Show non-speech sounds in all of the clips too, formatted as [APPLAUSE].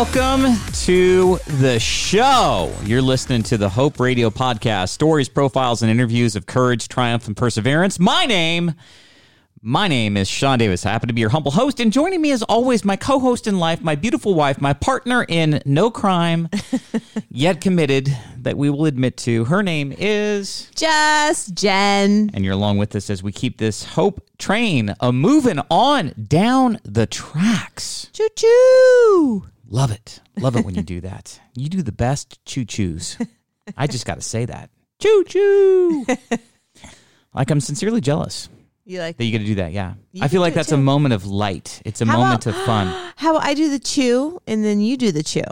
Welcome to the show. You're listening to the Hope Radio podcast stories, profiles, and interviews of courage, triumph, and perseverance. My name. My name is Sean Davis. I happen to be your humble host, and joining me as always, my co-host in life, my beautiful wife, my partner in no crime, [LAUGHS] yet committed that we will admit to. Her name is Just Jen. and you're along with us as we keep this hope train a moving on down the tracks. Choo choo. Love it. Love it when you [LAUGHS] do that. You do the best choo choos. I just got to say that. Choo choo. [LAUGHS] like I'm sincerely jealous You like that you get to do that. Yeah. You I feel like that's a moment of light. It's a How moment about- of fun. [GASPS] how about I do the chew and then you do the chew?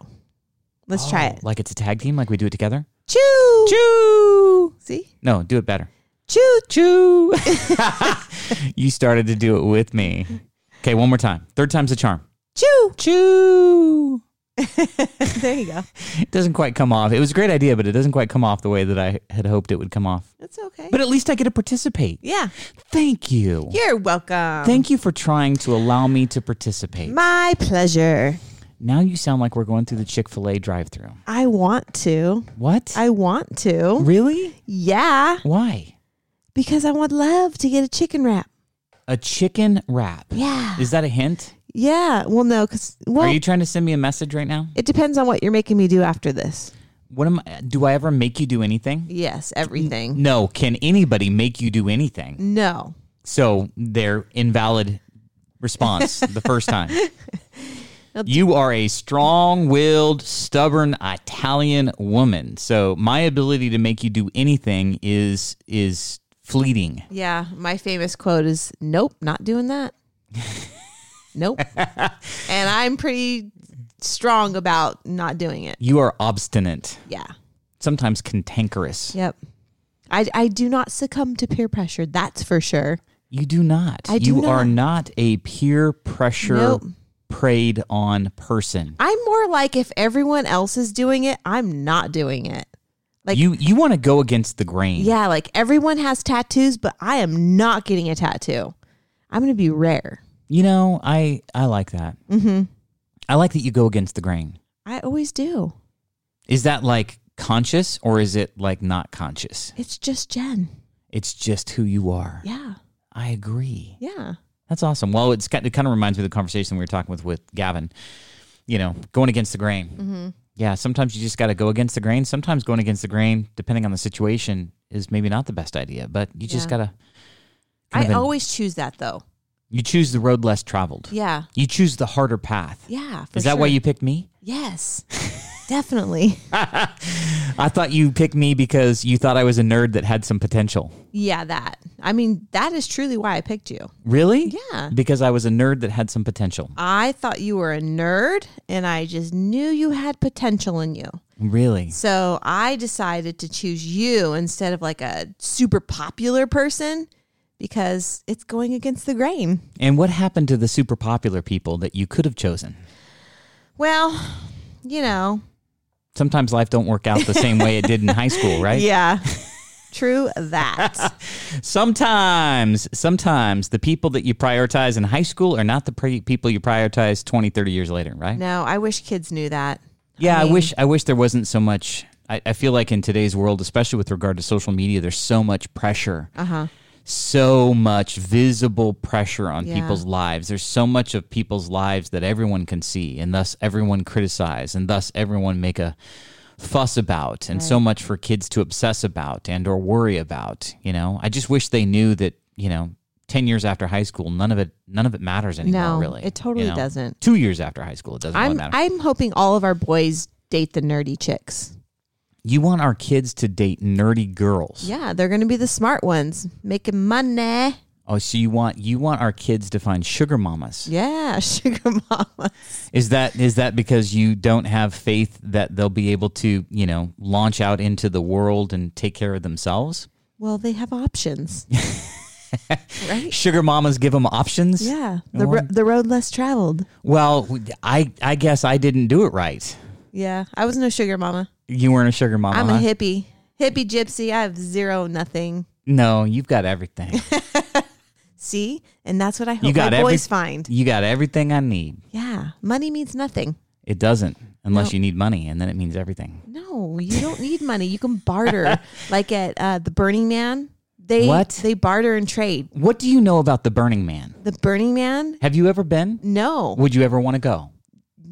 Let's try Oh, it. Like it's a tag team, like we do it together. Chew. Choo. See? No, do it better. Chew. Choo. [LAUGHS] you started to do it with me. Okay, one more time. Third time's the charm. Chew. Choo. [LAUGHS] there you go. It doesn't quite come off. It was a great idea, but it doesn't quite come off the way that I had hoped it would come off. That's okay. But at least I get to participate. yeah. Thank you. You're welcome. Thank you for trying to allow me to participate. My pleasure. Now you sound like we're going through the Chick fil A drive through. I want to. What? I want to. really? Yeah. Why? Because I would love to get a chicken wrap. A chicken wrap. Yeah. Is that a hint? Yeah. Well, no, because, well, Are you trying to send me a message right now? it depends on what you're making me do after this. What am I, do I ever make you do anything? Yes, everything. No. Can anybody make you do anything? No. So they're invalid response [LAUGHS] the first time. You are a strong willed, stubborn Italian woman. So my ability to make you do anything is is fleeting. Yeah, my famous quote is nope, not doing that. [LAUGHS] nope. [LAUGHS] and I'm pretty strong about not doing it. You are obstinate, Yeah. sometimes cantankerous. Yep. I, I do not succumb to peer pressure. That's for sure. You do not. I do you are not. not a peer pressure Nope. preyed on person. I'm more like if everyone else is doing it, I'm not doing it. Like- you you want to go against the grain. Yeah, like everyone has tattoos, but I am not getting a tattoo. I'm going to be rare. You know, I I like that. Mm-hmm. I like that you go against the grain. I always do. Is that like conscious or is it like not conscious? It's just Jen. It's just who you are. Yeah. I agree. Yeah. That's awesome. Well, it's kind- it kind of reminds me of the conversation we were talking with with Gavin. You know, going against the grain. Mm-hmm. Yeah, sometimes you just got to go against the grain. Sometimes going against the grain, depending on the situation, is maybe not the best idea. But you just Yeah. gotta. I always choose that though. You choose the road less traveled. Yeah. You choose the harder path. Yeah. Is that why you picked me? Yes. [LAUGHS] Definitely. I thought you picked me because you thought I was a nerd that had some potential. Yeah, that. I mean, that is truly why I picked you. Really? Yeah. Because I was a nerd that had some potential. I thought you were a nerd and I just knew you had potential in you. Really? So I decided to choose you instead of like a super popular person because it's going against the grain. And what happened to the super popular people that you could have chosen? Well, you know. Sometimes life don't work out the same way it did in high school, [LAUGHS] right? Yeah. True that. [LAUGHS] Sometimes, sometimes the people that you prioritize in high school are not the pre- people you prioritize 20, 30 years later, right? no, I wish kids knew that. Yeah, I, mean- wish I wish there wasn't so much. I, I feel like in today's world, especially with regard to social media, there's so much pressure, Uh huh. So much visible pressure on Yeah. people's lives. There's so much of people's lives that everyone can see, and thus everyone criticize, and thus everyone make a fuss about, and so much for kids to obsess about and or worry about. You know, I just wish they knew that. You know. 10 years after high school none of it none of it matters anymore No, really it totally you know? doesn't. two years after high school it doesn't I'm matter I'm hoping all of our boys date the nerdy chicks. You want our kids to date nerdy girls. Yeah, they're going to be the smart ones, making money. Oh, so you want you want our kids to find sugar mamas. Yeah, [LAUGHS] sugar mamas. Is that is that because you don't have faith that they'll be able to, you know, launch out into the world and take care of themselves? Well, they have options, [LAUGHS] right? Sugar mamas give them options? Yeah, the ro- the road less traveled. Well, I I guess I didn't do it right. Yeah, I was no sugar mama. You weren't a sugar mama. I'm huh? a hippie, hippie gypsy. I have zero nothing. No, you've got everything. [LAUGHS] See, and that's what I hope You got my every- boys find. you got everything I need. Yeah, money means nothing. It doesn't unless you need money, and then it means everything. No, you don't need money. You can barter, [LAUGHS] like at uh, the Burning Man. They What? they barter and trade. What do you know about the Burning Man? The Burning Man? Have you ever been? No. Would you ever want to go?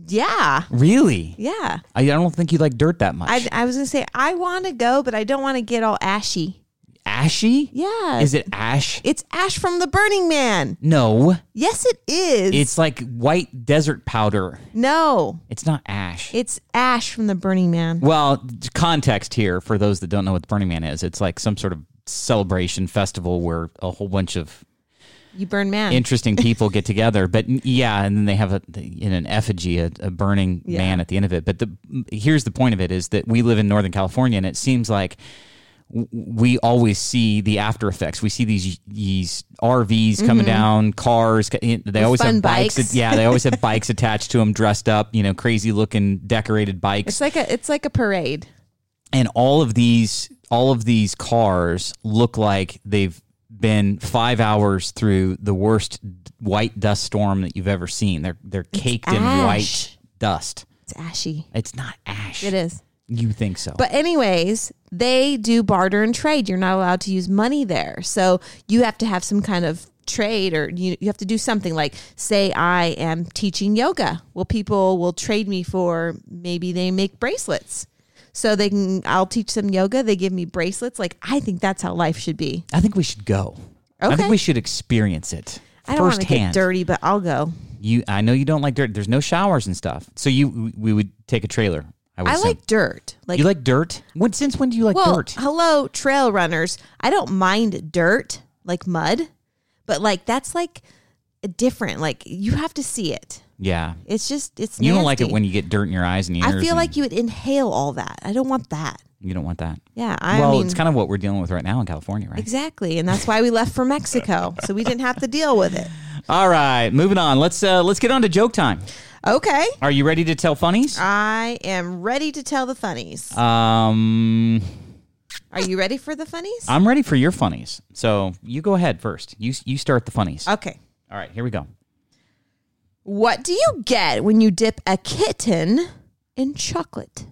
Yeah. Really? Yeah. I I don't think you like dirt that much. I, I was gonna say I want to go, but I don't want to get all ashy. Ashy? Yeah. Is it ash? It's ash from the Burning Man. No. Yes, it is. It's like white desert powder. no. It's not ash. It's ash from the Burning Man. well, context here for those that don't know what the Burning Man is. It's like some sort of celebration festival where a whole bunch of You burn man. interesting people get together. But yeah, and then they have a in an effigy a, a burning Yeah. man at the end of it. But the here's the point of it is that we live in Northern California, and it seems like we always see the after effects. We see these these RVs coming down, cars. They always Mm-hmm. have bikes. bikes. Yeah, they always have [LAUGHS] bikes attached to them, dressed up. You know, crazy looking decorated bikes it's like a it's like a parade. and all of these all of these cars look like they've been five hours through the worst white dust storm that you've ever seen. They're they're caked in white dust. It's ashy. It's not ash. It is. You think so? But anyways, they do barter and trade. You're not allowed to use money there. So you have to have some kind of trade or you, you have to do something like say I am teaching yoga. Well, people will trade me for maybe they make bracelets. So they can I'll teach them yoga, they give me bracelets. Like I think that's how life should be. I think we should go. Okay. I think we should experience it I don't want to get dirty, but I'll go. You, I know you don't like dirt. There's no showers and stuff. So you, we would take a trailer. I, would say I like dirt. Like You like dirt? When since when do you like well, dirt? hello, trail runners. I don't mind dirt, like mud, but like that's like different. Like you have to see it. Yeah. It's just it's. You don't like it when you get dirt in your eyes and ears. I feel and like you would inhale all that. I don't want that. you don't want that. Yeah, I well, mean it's kind of what we're dealing with right now in California, right? exactly, and that's why we left for Mexico, [LAUGHS] so we didn't have to deal with it. All right, moving on. Let's uh, let's get on to joke time. Okay, Are you ready to tell funnies? I am ready to tell the funnies. Um, Are you ready for the funnies? I'm ready for your funnies. So you go ahead first. You you start the funnies. Okay. All right, here we go. What do you get when you dip a kitten in chocolate?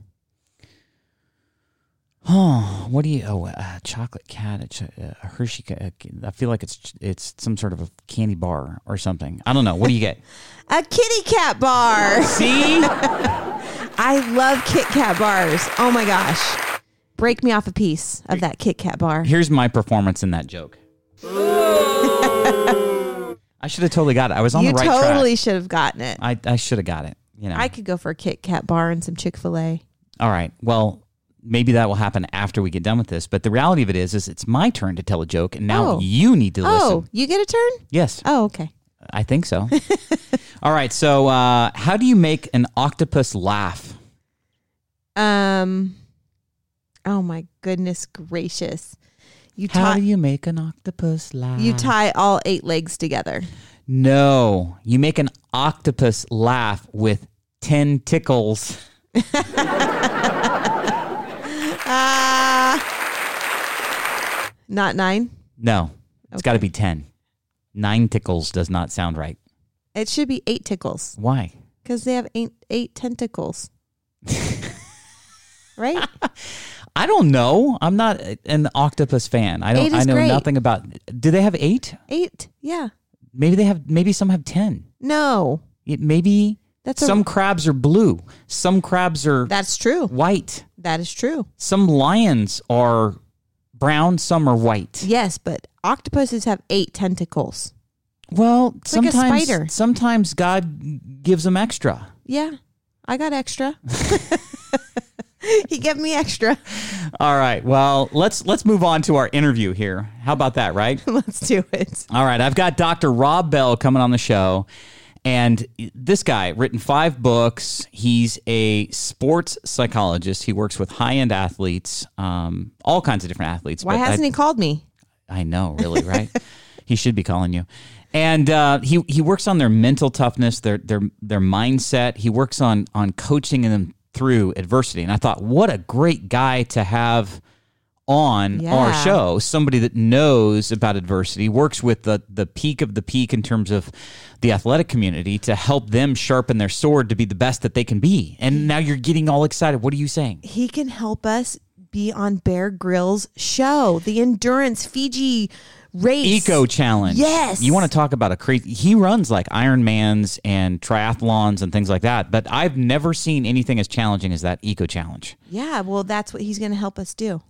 Oh, what do you? Oh, a chocolate cat, a, ch- a Hershey. Ca- I feel like it's it's some sort of a candy bar or something. I don't know. What do you get? [LAUGHS] A kitty cat bar. See, [LAUGHS] I love Kit Kat bars. Oh my gosh. Break me off a piece of that Kit Kat bar. here's my performance in that joke. [LAUGHS] I should have totally got it. I was on You the right You totally should have gotten it. I I should have got it. You know. I could go for a Kit Kat bar and some Chick fil A. All right. Well, maybe that will happen after we get done with this. But the reality of it is, is it's my turn to tell a joke, and now Oh. you need to listen. Oh, you get a turn? Yes, Oh, okay. I think so. [LAUGHS] All right. So, uh, how do you make an octopus laugh? Um, oh my goodness gracious. You How do you make an octopus laugh? you tie all eight legs together. no, you make an octopus laugh with ten tickles. [LAUGHS] Ah. not nine. No, it's got to be ten. Nine tickles does not sound right. It should be eight tickles Why? because they have eight, eight tentacles. [LAUGHS] right? [LAUGHS] I don't know. I'm not an octopus fan. I don't. Eight I know great. nothing about. Do they have eight? Eight. Yeah. Maybe they have. Maybe some have ten. No. It, maybe That's a- some crabs are blue. Some crabs are That's true. white. That is true. Some lions are brown. Some are white. Yes, but octopuses have eight tentacles. Well, like a sometimes spider. sometimes God gives them extra. Yeah. I got extra. [LAUGHS] [LAUGHS] [LAUGHS] he gave me extra. All right. Well, let's let's move on to our interview here. How about that, right? [LAUGHS] Let's do it. All right, I've got Dr. Rob Bell coming on the show. And this guy written five books. He's a sports psychologist. He works with high end athletes, um, all kinds of different athletes. Why hasn't he called me? I know, really, right? [LAUGHS] he should be calling you. And uh, he he works on their mental toughness, their their their mindset. He works on on coaching them through adversity. And I thought, what a great guy to have on Yeah. our show. Somebody that knows about adversity, works with the the peak of the peak in terms of the athletic community to help them sharpen their sword to be the best that they can be. And now you're getting all excited. What are you saying? He can help us be on Bear Grylls' show, the Endurance Fiji race. Eco Challenge. Yes. You want to talk about a crazy he runs like Ironmans and triathlons and things like that, but I've never seen anything as challenging as that Eco Challenge. Yeah, well, that's what he's going to help us do.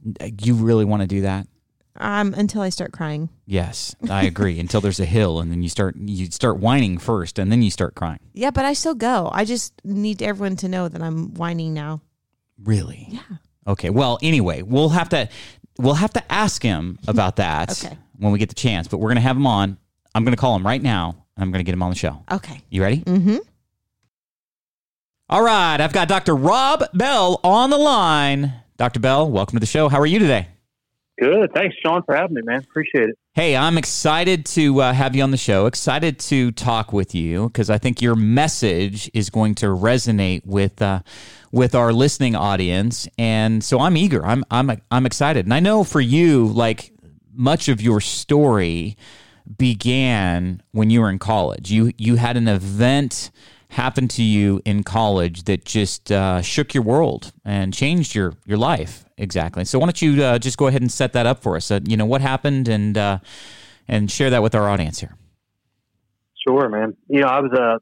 You really want to do that? Um, until I start crying. Yes, I agree. Until there's a hill, and then you start you start whining first, and then you start crying. Yeah, but I still go. I just need everyone to know that I'm whining now. Really? Yeah. Okay. Well, anyway, we'll have to we'll have to ask him [LAUGHS] about that Okay. when we get the chance. But we're gonna have him on. I'm gonna call him right now. and I'm gonna get him on the show. Okay. You ready? Mm-hmm. All right. I've got Dr. Rob Bell on the line. Dr. Bell, welcome to the show. How are you today? Good. Thanks, Sean, for having me, man. Appreciate it. Hey, I'm excited to uh, have you on the show. Excited to talk with you because I think your message is going to resonate with uh, with our listening audience, and so I'm eager. I'm I'm I'm excited, and I know for you, like much of your story began when you were in college. You you had an event happen to you in college that just uh, shook your world and changed your your life exactly. So why don't you uh, just go ahead and set that up for us? Uh, you know what happened and uh, and share that with our audience here. Sure, man. You know, I was a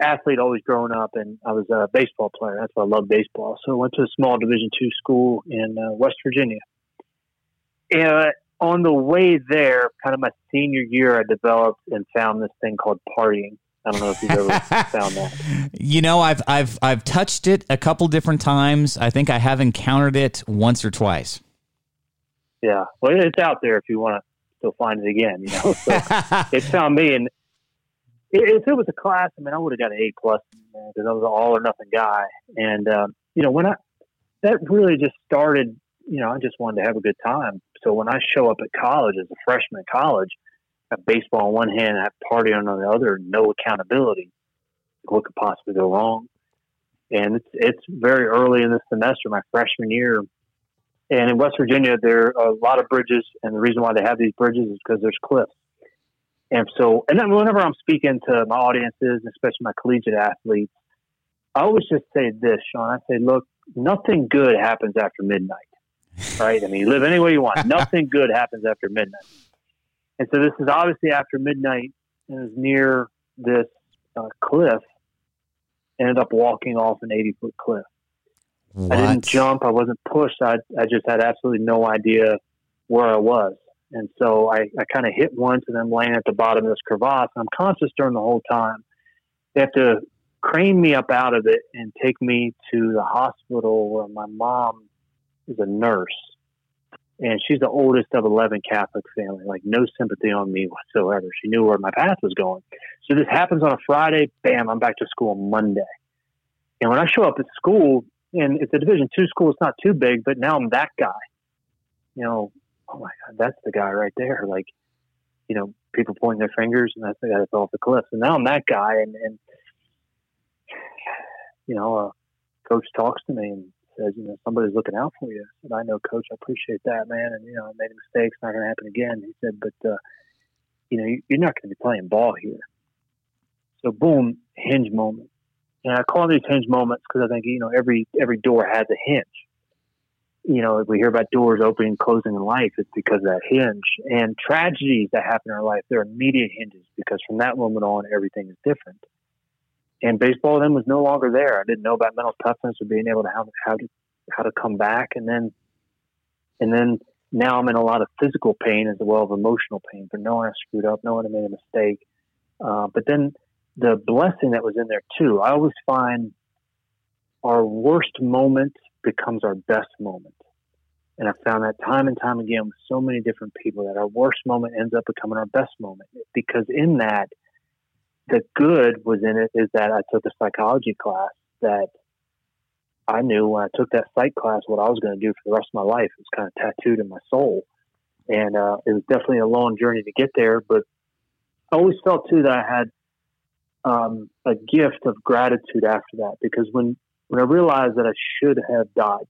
athlete always growing up, and I was a baseball player. That's why I love baseball. So I went to a small Division two school in uh, West Virginia. And on the way there, kind of my senior year, I developed and found this thing called partying. I don't know if you've ever [LAUGHS] found that. You know, I've I've I've touched it a couple different times. I think I have encountered it once or twice. Yeah. Well, it's out there if you want to still find it again. You know, [LAUGHS] so it found me, and if it was a class, I mean, I would have got an A plus because I was an all or nothing guy. And um, you know, when I that really just started, you know, I just wanted to have a good time. So when I show up at college as a freshman college, I have baseball on one hand, I have party on the other, no accountability. What could possibly go wrong? And it's it's very early in the semester, my freshman year, and in West Virginia, there are a lot of bridges, and the reason why they have these bridges is because there's cliffs. And so, and then whenever I'm speaking to my audiences, especially my collegiate athletes, I always just say this, Sean. I say, look, nothing good happens after midnight, right? I mean, you live any way you want. [LAUGHS] nothing good happens after midnight. And so this is obviously after midnight, and it was near this uh, cliff. Ended up walking off an 80 foot cliff. What? I didn't jump. I wasn't pushed. I, I just had absolutely no idea where I was. And so I, I kind of hit once and then laying at the bottom of this crevasse. I'm conscious during the whole time. They have to crane me up out of it and take me to the hospital where my mom is a nurse. And she's the oldest of 11 Catholic family, like no sympathy on me whatsoever. She knew where my path was going. So this happens on a Friday. Bam, I'm back to school on Monday. And when I show up at school, and it's a Division two school. It's not too big, but now I'm that guy. You know, oh my God, that's the guy right there. Like, you know, people pointing their fingers, and that's the guy that's off the cliff. And now I'm that guy, and and you know, coach talks to me and says, you know, somebody's looking out for you. And I know, coach. I appreciate that, man. And you know, I made a mistake. It's not going to happen again. He said, but uh, you know, you- you're not going to be playing ball here. So, boom, hinge moment. And I call these hinge moments because I think you know every every door has a hinge. You know, we hear about doors opening and closing in life, it's because of that hinge. And tragedies that happen in our life, they're immediate hinges because from that moment on, everything is different. And baseball then was no longer there. I didn't know about mental toughness or being able to how, how to how to come back. And then and then now I'm in a lot of physical pain as well as emotional pain for knowing I screwed up, knowing I made a mistake. Uh, but then the blessing that was in there too. I always find our worst moment becomes our best moment. And I found that time and time again with so many different people that our worst moment ends up becoming our best moment because in that, the good was in it is that I took a psychology class that I knew when I took that psych class what I was going to do for the rest of my life. It was kind of tattooed in my soul. And uh, it was definitely a long journey to get there, but I always felt too that I had um, a gift of gratitude after that because when when I realized that I should have died,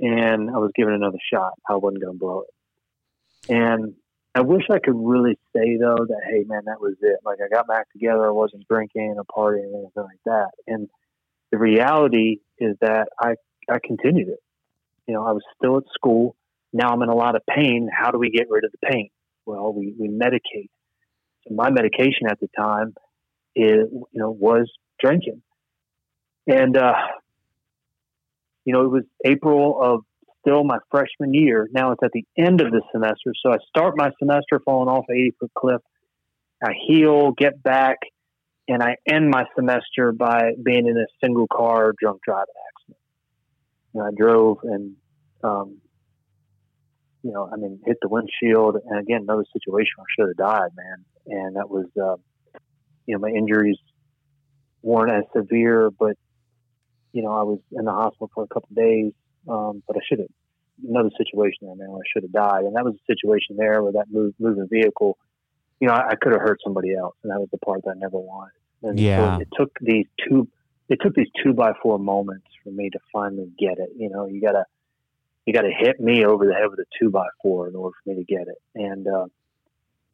and I was given another shot. I wasn't going to blow it. And I wish I could really say though that hey man, that was it. Like I got back together, I wasn't drinking or partying or anything like that. And the reality is that I I continued it. You know, I was still at school. Now I'm in a lot of pain. How do we get rid of the pain? Well, we, we medicate. So my medication at the time is you know was drinking. And uh you know, it was April of still my freshman year. Now it's at the end of the semester. So I start my semester falling off an 80 foot cliff. I heal, get back, and I end my semester by being in a single car drunk driving accident. And I drove and, um, you know, I mean, hit the windshield. And again, another situation where I should have died, man. And that was, uh, you know, my injuries weren't as severe, but, you know, I was in the hospital for a couple of days um, but I should have another situation there, man, where I should have died. And that was a situation there where that move, moving vehicle, you know, I, I could have hurt somebody else, and that was the part that I never wanted. And yeah, so it took these two, it took these two by four moments for me to finally get it. You know, you gotta, you gotta hit me over the head with a two by four in order for me to get it. And, uh,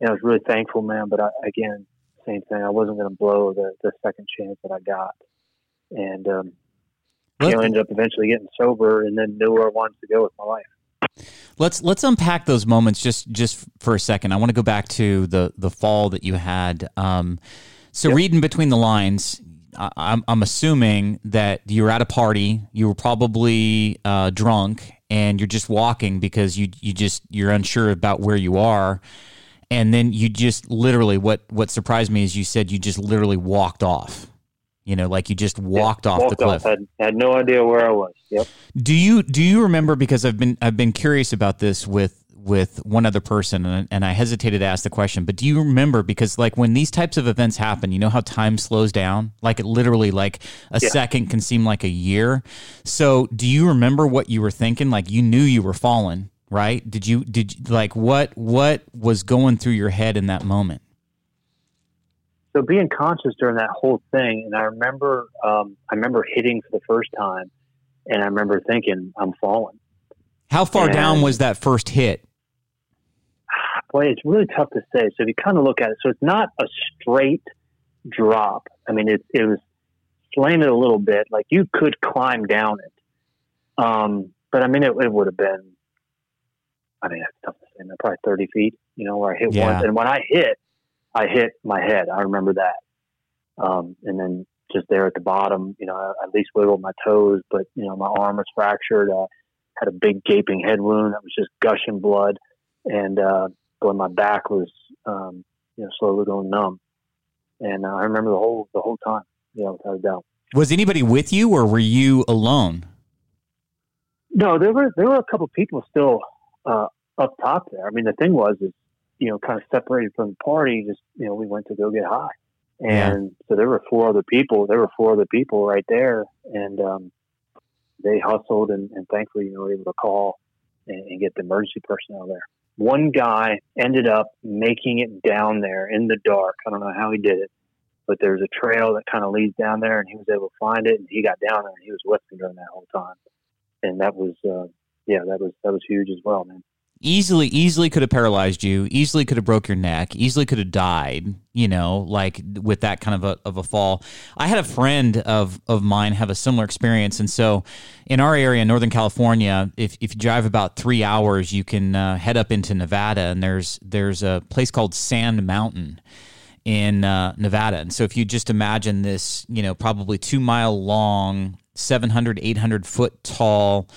and I was really thankful, man. But I, again, same thing. I wasn't going to blow the, the second chance that I got. And, um, you know, ended up eventually getting sober and then knew where I wanted to go with my life. Let's let's unpack those moments just just for a second. I want to go back to the the fall that you had. Um, so yep. reading between the lines, I, am I'm, I'm assuming that you were at a party, you were probably uh, drunk, and you're just walking because you you just you're unsure about where you are, and then you just literally what what surprised me is you said you just literally walked off. You know, like you just walked yeah, off walked the cliff. Off. Had, had no idea where I was. Yep. Do you do you remember? Because I've been I've been curious about this with with one other person, and, and I hesitated to ask the question. But do you remember? Because like when these types of events happen, you know how time slows down. Like it literally, like a yeah. second can seem like a year. So do you remember what you were thinking? Like you knew you were falling, right? Did you did you, like what what was going through your head in that moment? So being conscious during that whole thing, and I remember, um, I remember hitting for the first time, and I remember thinking, I'm falling. How far and, down was that first hit? Boy, it's really tough to say. So if you kind of look at it, so it's not a straight drop. I mean, it, it was slanted a little bit. Like you could climb down it. Um, but I mean, it, it would have been, I mean, that's tough to say, probably 30 feet, you know, where I hit yeah. once. And when I hit, I hit my head. I remember that. Um, and then just there at the bottom, you know, I at least wiggled my toes, but you know, my arm was fractured. I had a big gaping head wound that was just gushing blood, and uh, but my back was, um, you know, slowly going numb. And uh, I remember the whole the whole time, you know, without a doubt. Was anybody with you, or were you alone? No, there were there were a couple people still uh, up top there. I mean, the thing was is you know, kind of separated from the party, just, you know, we went to go get high. And yeah. so there were four other people, there were four other people right there. And, um, they hustled and, and thankfully, you know, were able to call and, and get the emergency personnel there. One guy ended up making it down there in the dark. I don't know how he did it, but there's a trail that kind of leads down there and he was able to find it and he got down there and he was with me during that whole time. And that was, uh, yeah, that was, that was huge as well, man easily easily could have paralyzed you easily could have broke your neck easily could have died you know like with that kind of a, of a fall. I had a friend of of mine have a similar experience and so in our area in northern california if, if you drive about three hours you can uh, head up into nevada and there's there's a place called sand mountain in uh, nevada. And so if you just imagine this you know probably two mile long 700 800 foot tall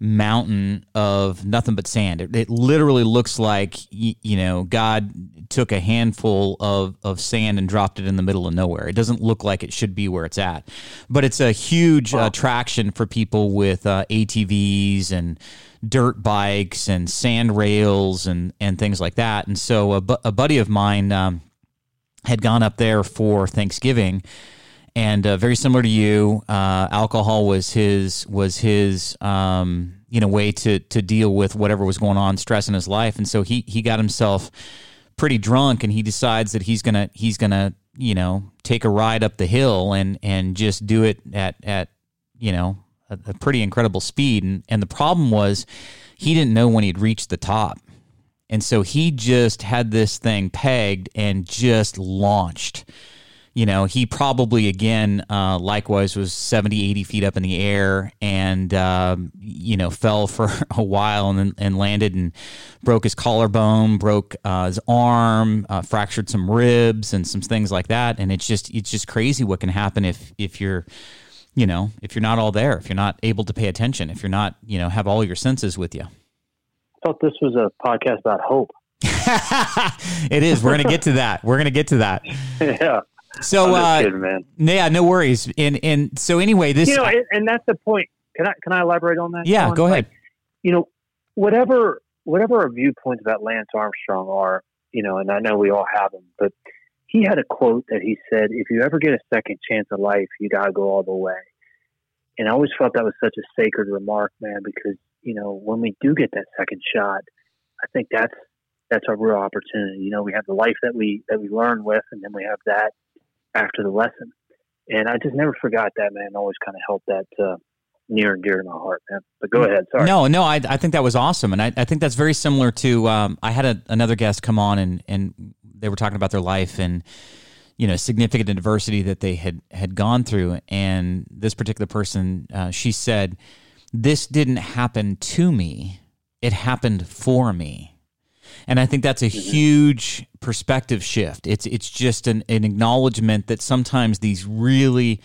mountain of nothing but sand. It, it literally looks like you, you know God took a handful of of sand and dropped it in the middle of nowhere. It doesn't look like it should be where it's at, but it's a huge wow. attraction for people with uh, ATVs and dirt bikes and sand rails and and things like that. And so a, bu- a buddy of mine um, had gone up there for Thanksgiving and uh, very similar to you, uh, alcohol was his was his um, you know way to to deal with whatever was going on, stress in his life, and so he he got himself pretty drunk, and he decides that he's gonna he's gonna you know take a ride up the hill and and just do it at at you know a, a pretty incredible speed. And, and the problem was he didn't know when he'd reached the top. And so he just had this thing pegged and just launched. You know, he probably, again, uh, likewise was 70, 80 feet up in the air and, um, you know, [LAUGHS] fell for a while and, then, and landed and broke his collarbone, broke uh, his arm, uh, fractured some ribs and some things like that. And it's just, it's just crazy what can happen if, if you're, you know, if you're not all there, if you're not able to pay attention, if you're not, you know, have all your senses with you. I thought this was a podcast about hope. [LAUGHS] it is. We're going to get to that. We're going to get to that. [LAUGHS] yeah. So, uh, kidding, man. yeah, no worries. And and so anyway, this you know, and, and that's the point. Can I can I elaborate on that? Yeah, go ahead. Like, you know, whatever whatever our viewpoints about Lance Armstrong are, you know, and I know we all have them, but he had a quote that he said, "If you ever get a second chance at life, you got to go all the way." And I always felt that was such a sacred remark, man, because you know when we do get that second shot, I think that's that's our real opportunity. You know, we have the life that we that we learn with, and then we have that after the lesson. And I just never forgot that, man. Always kind of held that uh, near and dear to my heart, man. But go ahead. Sorry. No, no, I, I think that was awesome. And I, I think that's very similar to, um, I had a, another guest come on and, and they were talking about their life and, you know, significant adversity that they had, had gone through. And this particular person, uh, she said, this didn't happen to me. It happened for me. And I think that's a mm-hmm. huge perspective shift. It's it's just an, an acknowledgement that sometimes these really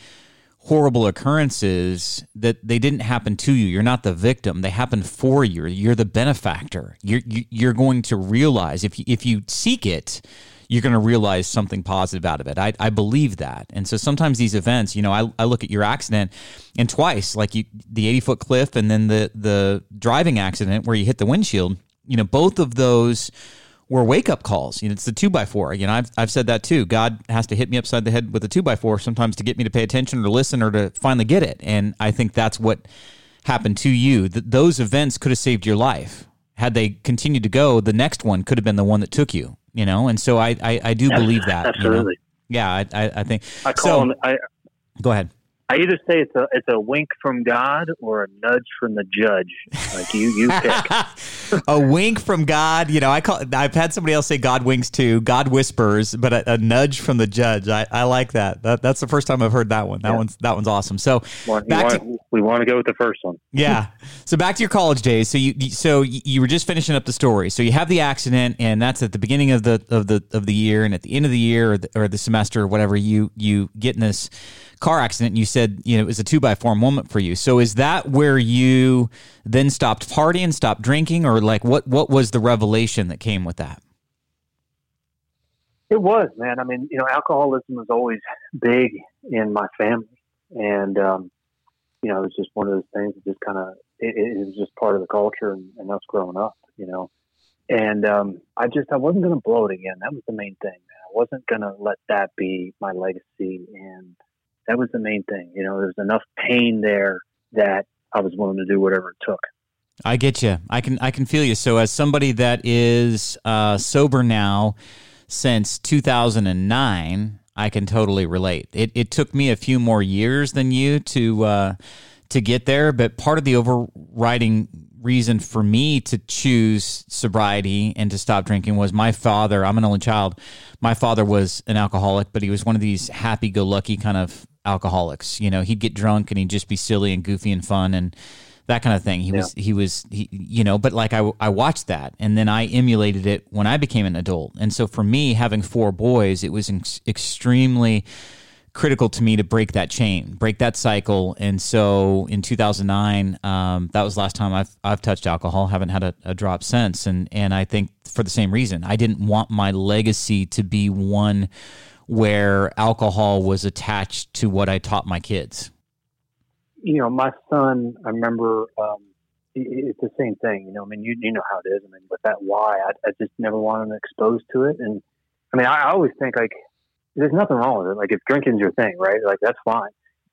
horrible occurrences that they didn't happen to you. You're not the victim. They happen for you. You're the benefactor. You're you're going to realize if you, if you seek it, you're going to realize something positive out of it. I, I believe that. And so sometimes these events, you know, I, I look at your accident and twice, like you, the 80 foot cliff and then the, the driving accident where you hit the windshield you know, both of those were wake up calls. You know, it's the two by four. You know, I've, I've said that too. God has to hit me upside the head with a two by four sometimes to get me to pay attention or listen or to finally get it. And I think that's what happened to you. That those events could have saved your life. Had they continued to go, the next one could have been the one that took you. You know, and so I I, I do believe that. Absolutely. You know? Yeah, I, I, I think. I call so, them. I, go ahead. I either say it's a it's a wink from God or a nudge from the judge. Like you you pick. [LAUGHS] [LAUGHS] a wink from God. You know, I call. I've had somebody else say God winks too. God whispers, but a, a nudge from the judge. I, I like that. that. That's the first time I've heard that one. That yeah. one's that one's awesome. So back want, to, we want to go with the first one. [LAUGHS] yeah. So back to your college days. So you so you were just finishing up the story. So you have the accident, and that's at the beginning of the of the of the year, and at the end of the year or the, or the semester or whatever, you you get in this car accident you said you know it was a two by four moment for you. So is that where you then stopped partying stopped drinking? Or like what what was the revelation that came with that? It was man. I mean you know alcoholism was always big in my family. And um you know it was just one of those things that just kind of it, it, was just part of the culture and, and us growing up you know. And um i just i wasn't going to blow it again. That was the main thing man. i wasn't going to let that be my legacy. And that was the main thing. You know, there's enough pain there that I was willing to do whatever it took. I get you. I can I can feel you. So as somebody that is uh, sober now since 2009, I can totally relate. It it took me a few more years than you to uh, to get there, but part of the overriding reason for me to choose sobriety and to stop drinking was my father. I'm an only child. My father was an alcoholic, but he was one of these happy go lucky kind of alcoholics. You know, he'd get drunk and he'd just be silly and goofy and fun and that kind of thing. He yeah. was he was he, you know, but like I I watched that and then I emulated it when I became an adult. And so for me having four boys, it was ex- extremely critical to me to break that chain, break that cycle. And so in 2009, um, that was last time I've I've touched alcohol. Haven't had a, a, drop since. And and I think for the same reason, I didn't want my legacy to be one where alcohol was attached to what I taught my kids? You know, my son, I remember um, it's the same thing. You know, I mean, you, you know how it is. I mean, with that why, I, I just never wanted him exposed to it. And I mean, I, I always think like there's nothing wrong with it. Like if drinking's your thing, right? Like that's fine.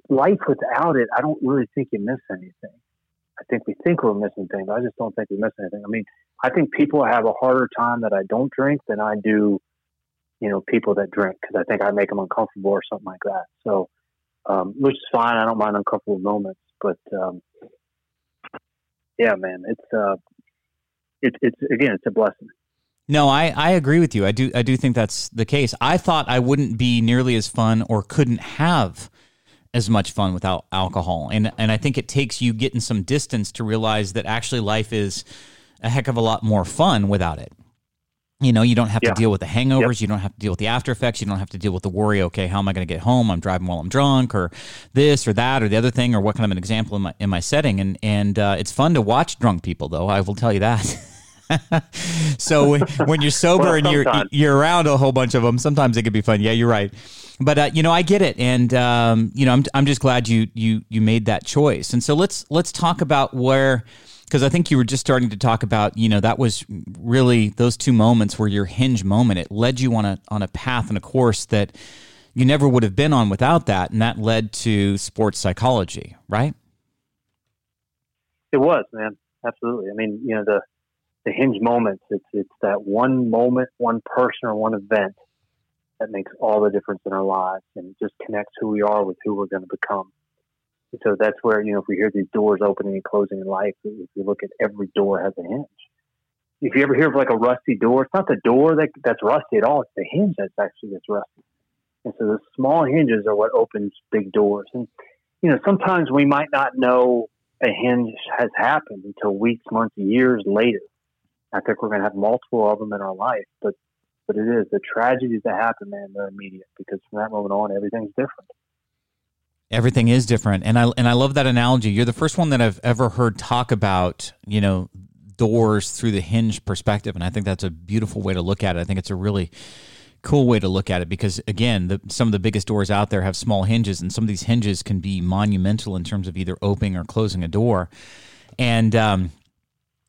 Life without it, I don't really think you miss anything. I think we think we're missing things. I just don't think we miss anything. I mean, I think people have a harder time that I don't drink than I do you know, people that drink because I think I make them uncomfortable or something like that. So, um, which is fine. I don't mind uncomfortable moments, But um, yeah, man, it's uh, it's it's again, it's a blessing. No, I, I agree with you. I do I do think that's the case. I thought I wouldn't be nearly as fun or couldn't have as much fun without alcohol. And and I think it takes you getting some distance to realize that actually life is a heck of a lot more fun without it. You know, you don't have Yeah. to deal with the hangovers. Yep. You don't have to deal with the after effects. You don't have to deal with the worry, okay, how am I going to get home? I'm driving while I'm drunk or this or that or the other thing or what kind of an example in my, in my setting. And, and uh, it's fun to watch drunk people, though. I will tell you that. [LAUGHS] so when, when you're [LAUGHS] sober Well, and you're, sometimes. you're around a whole bunch of them, sometimes it can be fun. Yeah, you're right. But uh, you know, I get it, and um, you know, I'm I'm just glad you you you made that choice. And so let's let's talk about where, because I think you were just starting to talk about, you know, that was really those two moments were your hinge moment. It led you on a on a path and a course that you never would have been on without that, and that led to sports psychology, right? It was, man. Absolutely. I mean, you know, the the hinge moments. It's it's that one moment, one person, or one event that makes all the difference in our lives, and just connects who we are with who we're going to become. So that's where you know if we hear these doors opening and closing in life, if you look at every door has a hinge. If you ever hear of like a rusty door, it's not the door that that's rusty at all. It's the hinge that's actually that's rusty. And so the small hinges are what opens big doors. And you know sometimes we might not know a hinge has happened until weeks, months, years later. I think we're going to have multiple of them in our life, but but it is the tragedies that happen, man. They're immediate because from that moment on, everything's different. Everything is different, and I and I love that analogy. You're the first one that I've ever heard talk about, you know, doors through the hinge perspective, and I think that's a beautiful way to look at it. I think it's a really cool way to look at it because again, the, some of the biggest doors out there have small hinges, and some of these hinges can be monumental in terms of either opening or closing a door, and um,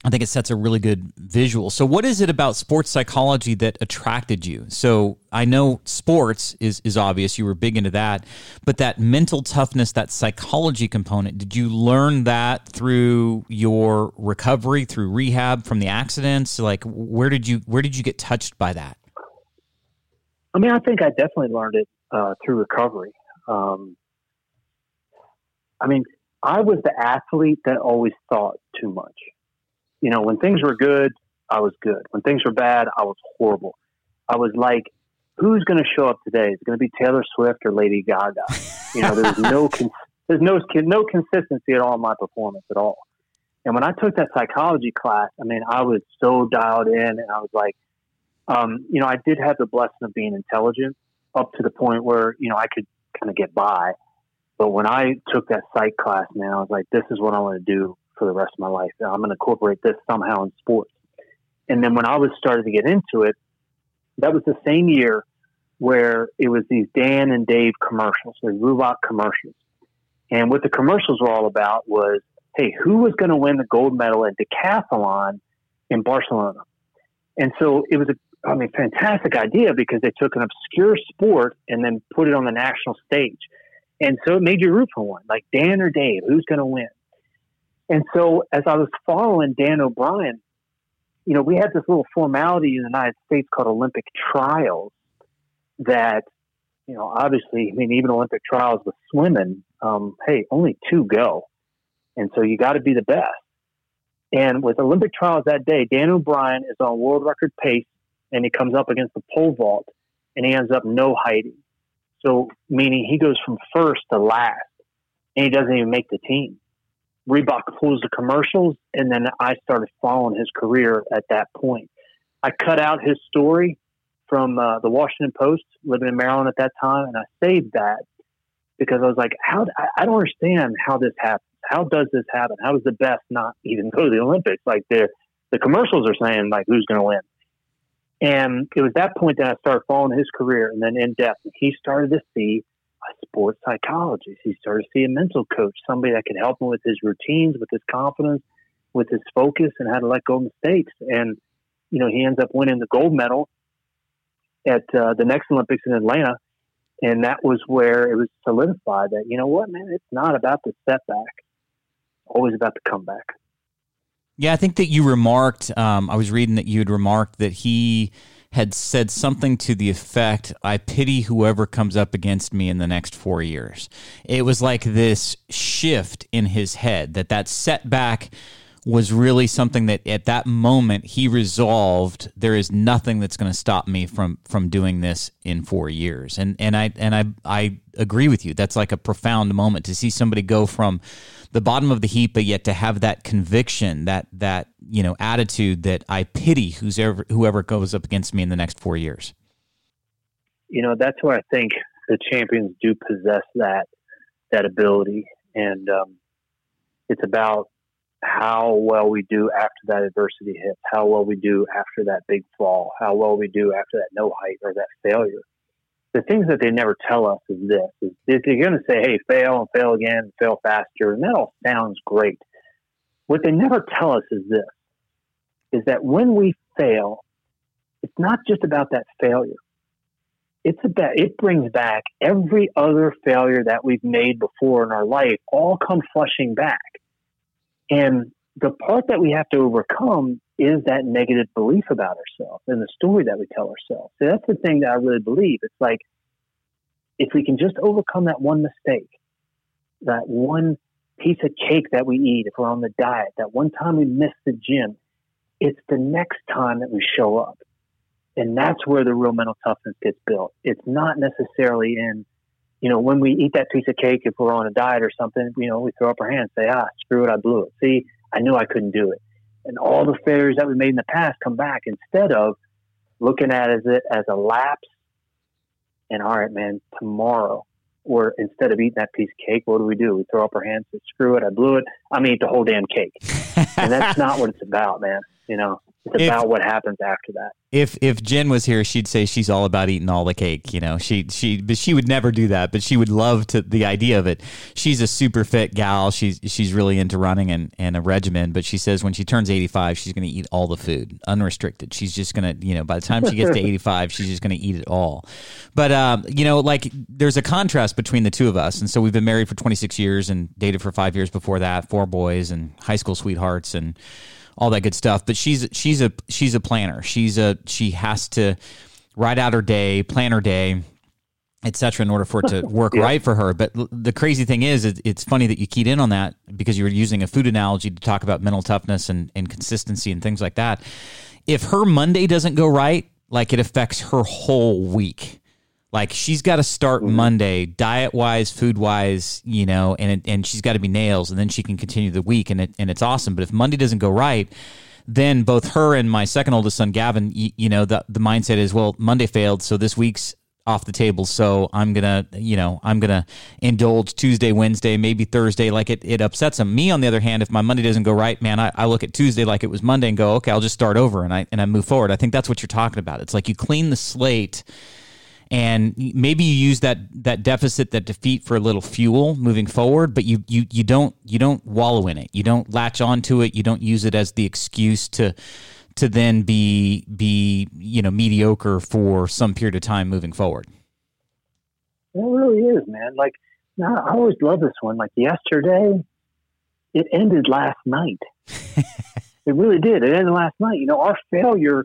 I think it sets a really good visual. So, what is it about sports psychology that attracted you? So, I know sports is is obvious; you were big into that, but that mental toughness, that psychology component, did you learn that through your recovery, through rehab from the accidents? Like, where did you where did you get touched by that? I mean, I think I definitely learned it uh, through recovery. Um, I mean, I was the athlete that always thought too much. You know, when things were good, I was good. When things were bad, I was horrible. I was like, who's going to show up today? Is it going to be Taylor Swift or Lady Gaga? You know, there's no [LAUGHS] con- there's no no consistency at all in my performance at all. And when I took that psychology class, I mean, I was so dialed in, and I was like, um, you know, I did have the blessing of being intelligent up to the point where you know I could kind of get by. But when I took that psych class, man, I was like, this is what I want to do for the rest of my life. I'm going to incorporate this somehow in sports. And then when I was starting to get into it, that was the same year where it was these Dan and Dave commercials, the Reebok commercials. And what the commercials were all about was, hey, who was going to win the gold medal in decathlon in Barcelona? And so it was a, I mean, fantastic idea because they took an obscure sport and then put it on the national stage. And so it made you root for one, like Dan or Dave, who's going to win? And so as I was following Dan O'Brien, you know, we had this little formality in the United States called Olympic trials that, you know, obviously, I mean, even Olympic trials with swimming, um, hey, only two go. And so you got to be the best. And with Olympic trials that day, Dan O'Brien is on world record pace and he comes up against the pole vault and he ends up no heighting. So, meaning he goes from first to last and he doesn't even make the team. Reebok pulls the commercials, and then I started following his career at that point. I cut out his story from uh, the Washington Post, living in Maryland at that time, and I saved that because I was like, "How? I, don't understand how this happens. How does this happen? How does the best not even go to the Olympics? Like the the commercials are saying, like who's going to win?" And it was that point that I started following his career, and then in depth, he started to see sports psychologist. He started to see a mental coach, somebody that could help him with his routines, with his confidence, with his focus, and how to let go of mistakes. And you know, he ends up winning the gold medal at uh, the next Olympics in Atlanta, and that was where it was solidified that you know what, man, it's not about the setback, always about the comeback. Yeah, I think that you remarked. Um, I was reading that you had remarked that he had said something to the effect, I pity whoever comes up against me in the next four years. It was like this shift in his head that that setback was really something that at that moment he resolved there is nothing that's going to stop me from from doing this in 4 years. And and I and I I agree with you. That's like a profound moment to see somebody go from the bottom of the heap but yet to have that conviction that that you know attitude that I pity who's ever whoever goes up against me in the next 4 years. You know that's where I think the champions do possess that that ability. And um, it's about how well we do after that adversity hits, how well we do after that big fall, how well we do after that no height or that failure. The things that they never tell us is this: is they're going to say, "Hey, fail and fail again, fail faster," and that all sounds great. What they never tell us is this: is that when we fail, it's not just about that failure. It's about it brings back every other failure that we've made before in our life, all come flushing back and the part that we have to overcome is that negative belief about ourselves and the story that we tell ourselves. So that's the thing that I really believe. It's like if we can just overcome that one mistake, that one piece of cake that we eat if we're on the diet, that one time we miss the gym, it's the next time that we show up. And that's where the real mental toughness gets built. It's not necessarily in you know, when we eat that piece of cake, if we're on a diet or something, you know, we throw up our hands, say, ah, screw it, I blew it. See, I knew I couldn't do it. And all the failures that we made in the past come back instead of looking at it as a lapse. And all right, man, tomorrow, or instead of eating that piece of cake, what do we do? We throw up our hands, say, screw it, I blew it. I'm going to eat the whole damn cake. and that's [LAUGHS] not what it's about, man. You know, it's if, about what happens after that. If if Jen was here, she'd say she's all about eating all the cake. You know, she she but she would never do that. But she would love to the idea of it. She's a super fit gal. She's she's really into running and, and a regimen. But she says when she turns eighty five, she's going to eat all the food, unrestricted. She's just going to you know by the time she gets to [LAUGHS] eighty five, she's just going to eat it all. But um, you know, like there's a contrast between the two of us, and so we've been married for twenty six years and dated for five years before that, four boys and high school sweethearts and all that good stuff. But she's she's a she's a planner. She's a she has to write out her day, plan her day, etc. in order for it to [LAUGHS] work yeah. right for her. But the crazy thing is, it's funny that you keyed in on that because you were using a food analogy to talk about mental toughness and, and consistency and things like that. If her Monday doesn't go right, like it affects her whole week. Like she's got to start mm-hmm. Monday, diet wise, food wise, you know, and it, and she's got to be nails, and then she can continue the week, and it and it's awesome. But if Monday doesn't go right, then both her and my second oldest son Gavin, you, you know, the the mindset is well, Monday failed, so this week's off the table. So I'm gonna, you know, I'm gonna indulge Tuesday, Wednesday, maybe Thursday. Like it, it upsets them. Me, on the other hand, if my Monday doesn't go right, man, I, I look at Tuesday like it was Monday and go, okay, I'll just start over and I and I move forward. I think that's what you're talking about. It's like you clean the slate and maybe you use that that deficit that defeat for a little fuel moving forward but you you you don't you don't wallow in it. You don't latch onto it. You don't use it as the excuse to to then be be you know mediocre for some period of time moving forward. It really is man. Like i always love this one. Like yesterday it ended last night. [LAUGHS] It really did. It ended last night. You know our failure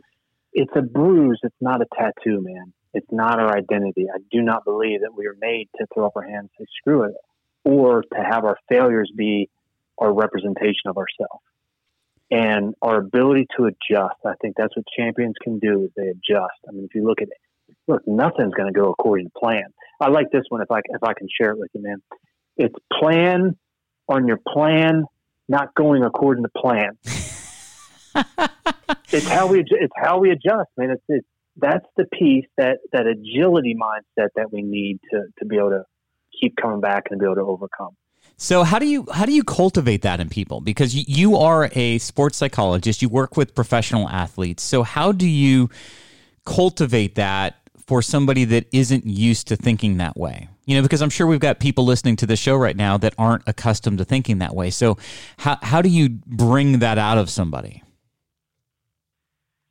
it's a bruise. It's not a tattoo man it's not our identity. I do not believe that we are made to throw up our hands and say, screw it, or to have our failures be our representation of ourselves. And our ability to adjust, I think that's what champions can do is they adjust. I mean, if you look at it, look, nothing's going to go according to plan. I like this one if I, if I can share it with you, man. It's plan on your plan, not going according to plan. [LAUGHS] it's how we it's how we adjust, man. It's, it's that's the piece that that agility mindset that we need to to be able to keep coming back and be able to overcome. So how do you how do you cultivate that in people? Because you, are a sports psychologist, you work with professional athletes. So how do you cultivate that for somebody that isn't used to thinking that way? You know, because I'm sure we've got people listening to the show right now that aren't accustomed to thinking that way. So how how do you bring that out of somebody?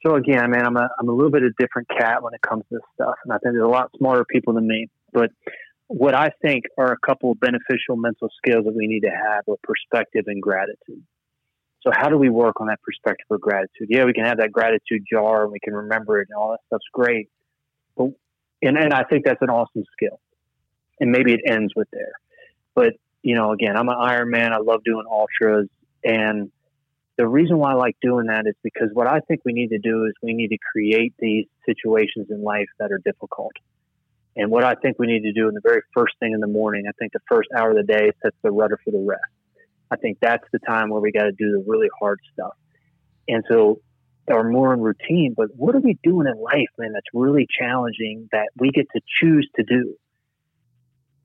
So again, man, I'm a I'm a little bit a different cat when it comes to this stuff, and I think there's a lot smarter people than me. But what I think are a couple of beneficial mental skills that we need to have are perspective and gratitude. So how do we work on that perspective of gratitude? Yeah, we can have that gratitude jar and we can remember it and all that stuff's great. But and, and I think that's an awesome skill. And maybe it ends with there. But, you know, again, I'm an Ironman. I love doing ultras. And the reason why I like doing that is because what I think we need to do is we need to create these situations in life that are difficult. And what I think we need to do in the very first thing in the morning, I think the first hour of the day sets the rudder for the rest. I think that's the time where we got to do the really hard stuff. And so are more in routine, but what are we doing in life, man, that's really challenging that we get to choose to do?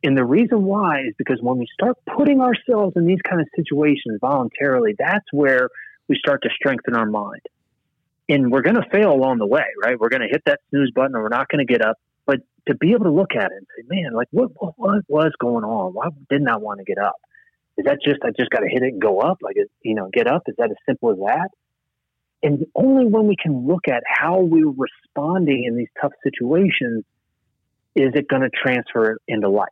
And the reason why is because when we start putting ourselves in these kind of situations voluntarily, that's where we start to strengthen our mind. And we're going to fail along the way, right? We're going to hit that snooze button and we're not going to get up. But to be able to look at it and say, man, like what, what, what was going on? Why didn't I want to get up? Is that just, I just got to hit it and go up? Like, you know, get up? Is that as simple as that? And only when we can look at how we're responding in these tough situations is it going to transfer into life.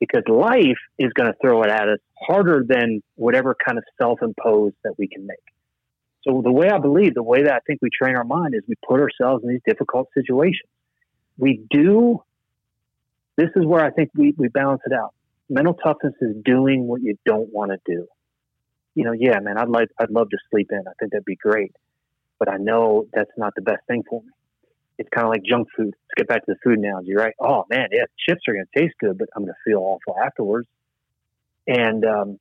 Because life is going to throw it at us harder than whatever kind of self imposed that we can make. So, the way I believe, the way that I think we train our mind is we put ourselves in these difficult situations. We do, this is where I think we, we balance it out. Mental toughness is doing what you don't want to do. You know, yeah, man, I'd like, I'd love to sleep in. I think that'd be great but I know that's not the best thing for me. It's kind of like junk food. Let's get back to the food analogy, right? Oh man, yeah, chips are going to taste good, but I'm going to feel awful afterwards. And um,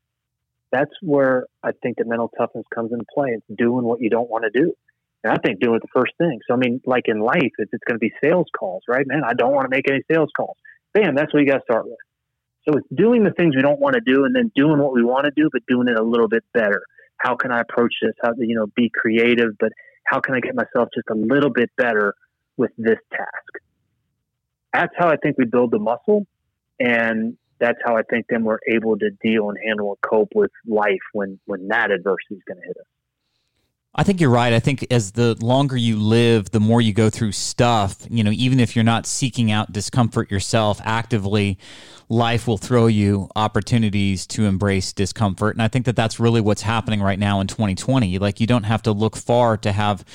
that's where I think the mental toughness comes into play. It's doing what you don't want to do. And I think doing it the first thing. So, I mean, like in life, it's, it's going to be sales calls, right? Man, I don't want to make any sales calls. Bam, that's what you got to start with. So it's doing the things we don't want to do and then doing what we want to do, but doing it a little bit better. How can I approach this? How, to you know, be creative, but how can I get myself just a little bit better with this task? That's how I think we build the muscle. And that's how I think then we're able to deal and handle and cope with life when, when that adversity is going to hit us. I think you're right. I think as the longer you live, the more you go through stuff, you know, even if you're not seeking out discomfort yourself actively, life will throw you opportunities to embrace discomfort. And I think that that's really what's happening right now in 2020. Like you don't have to look far to have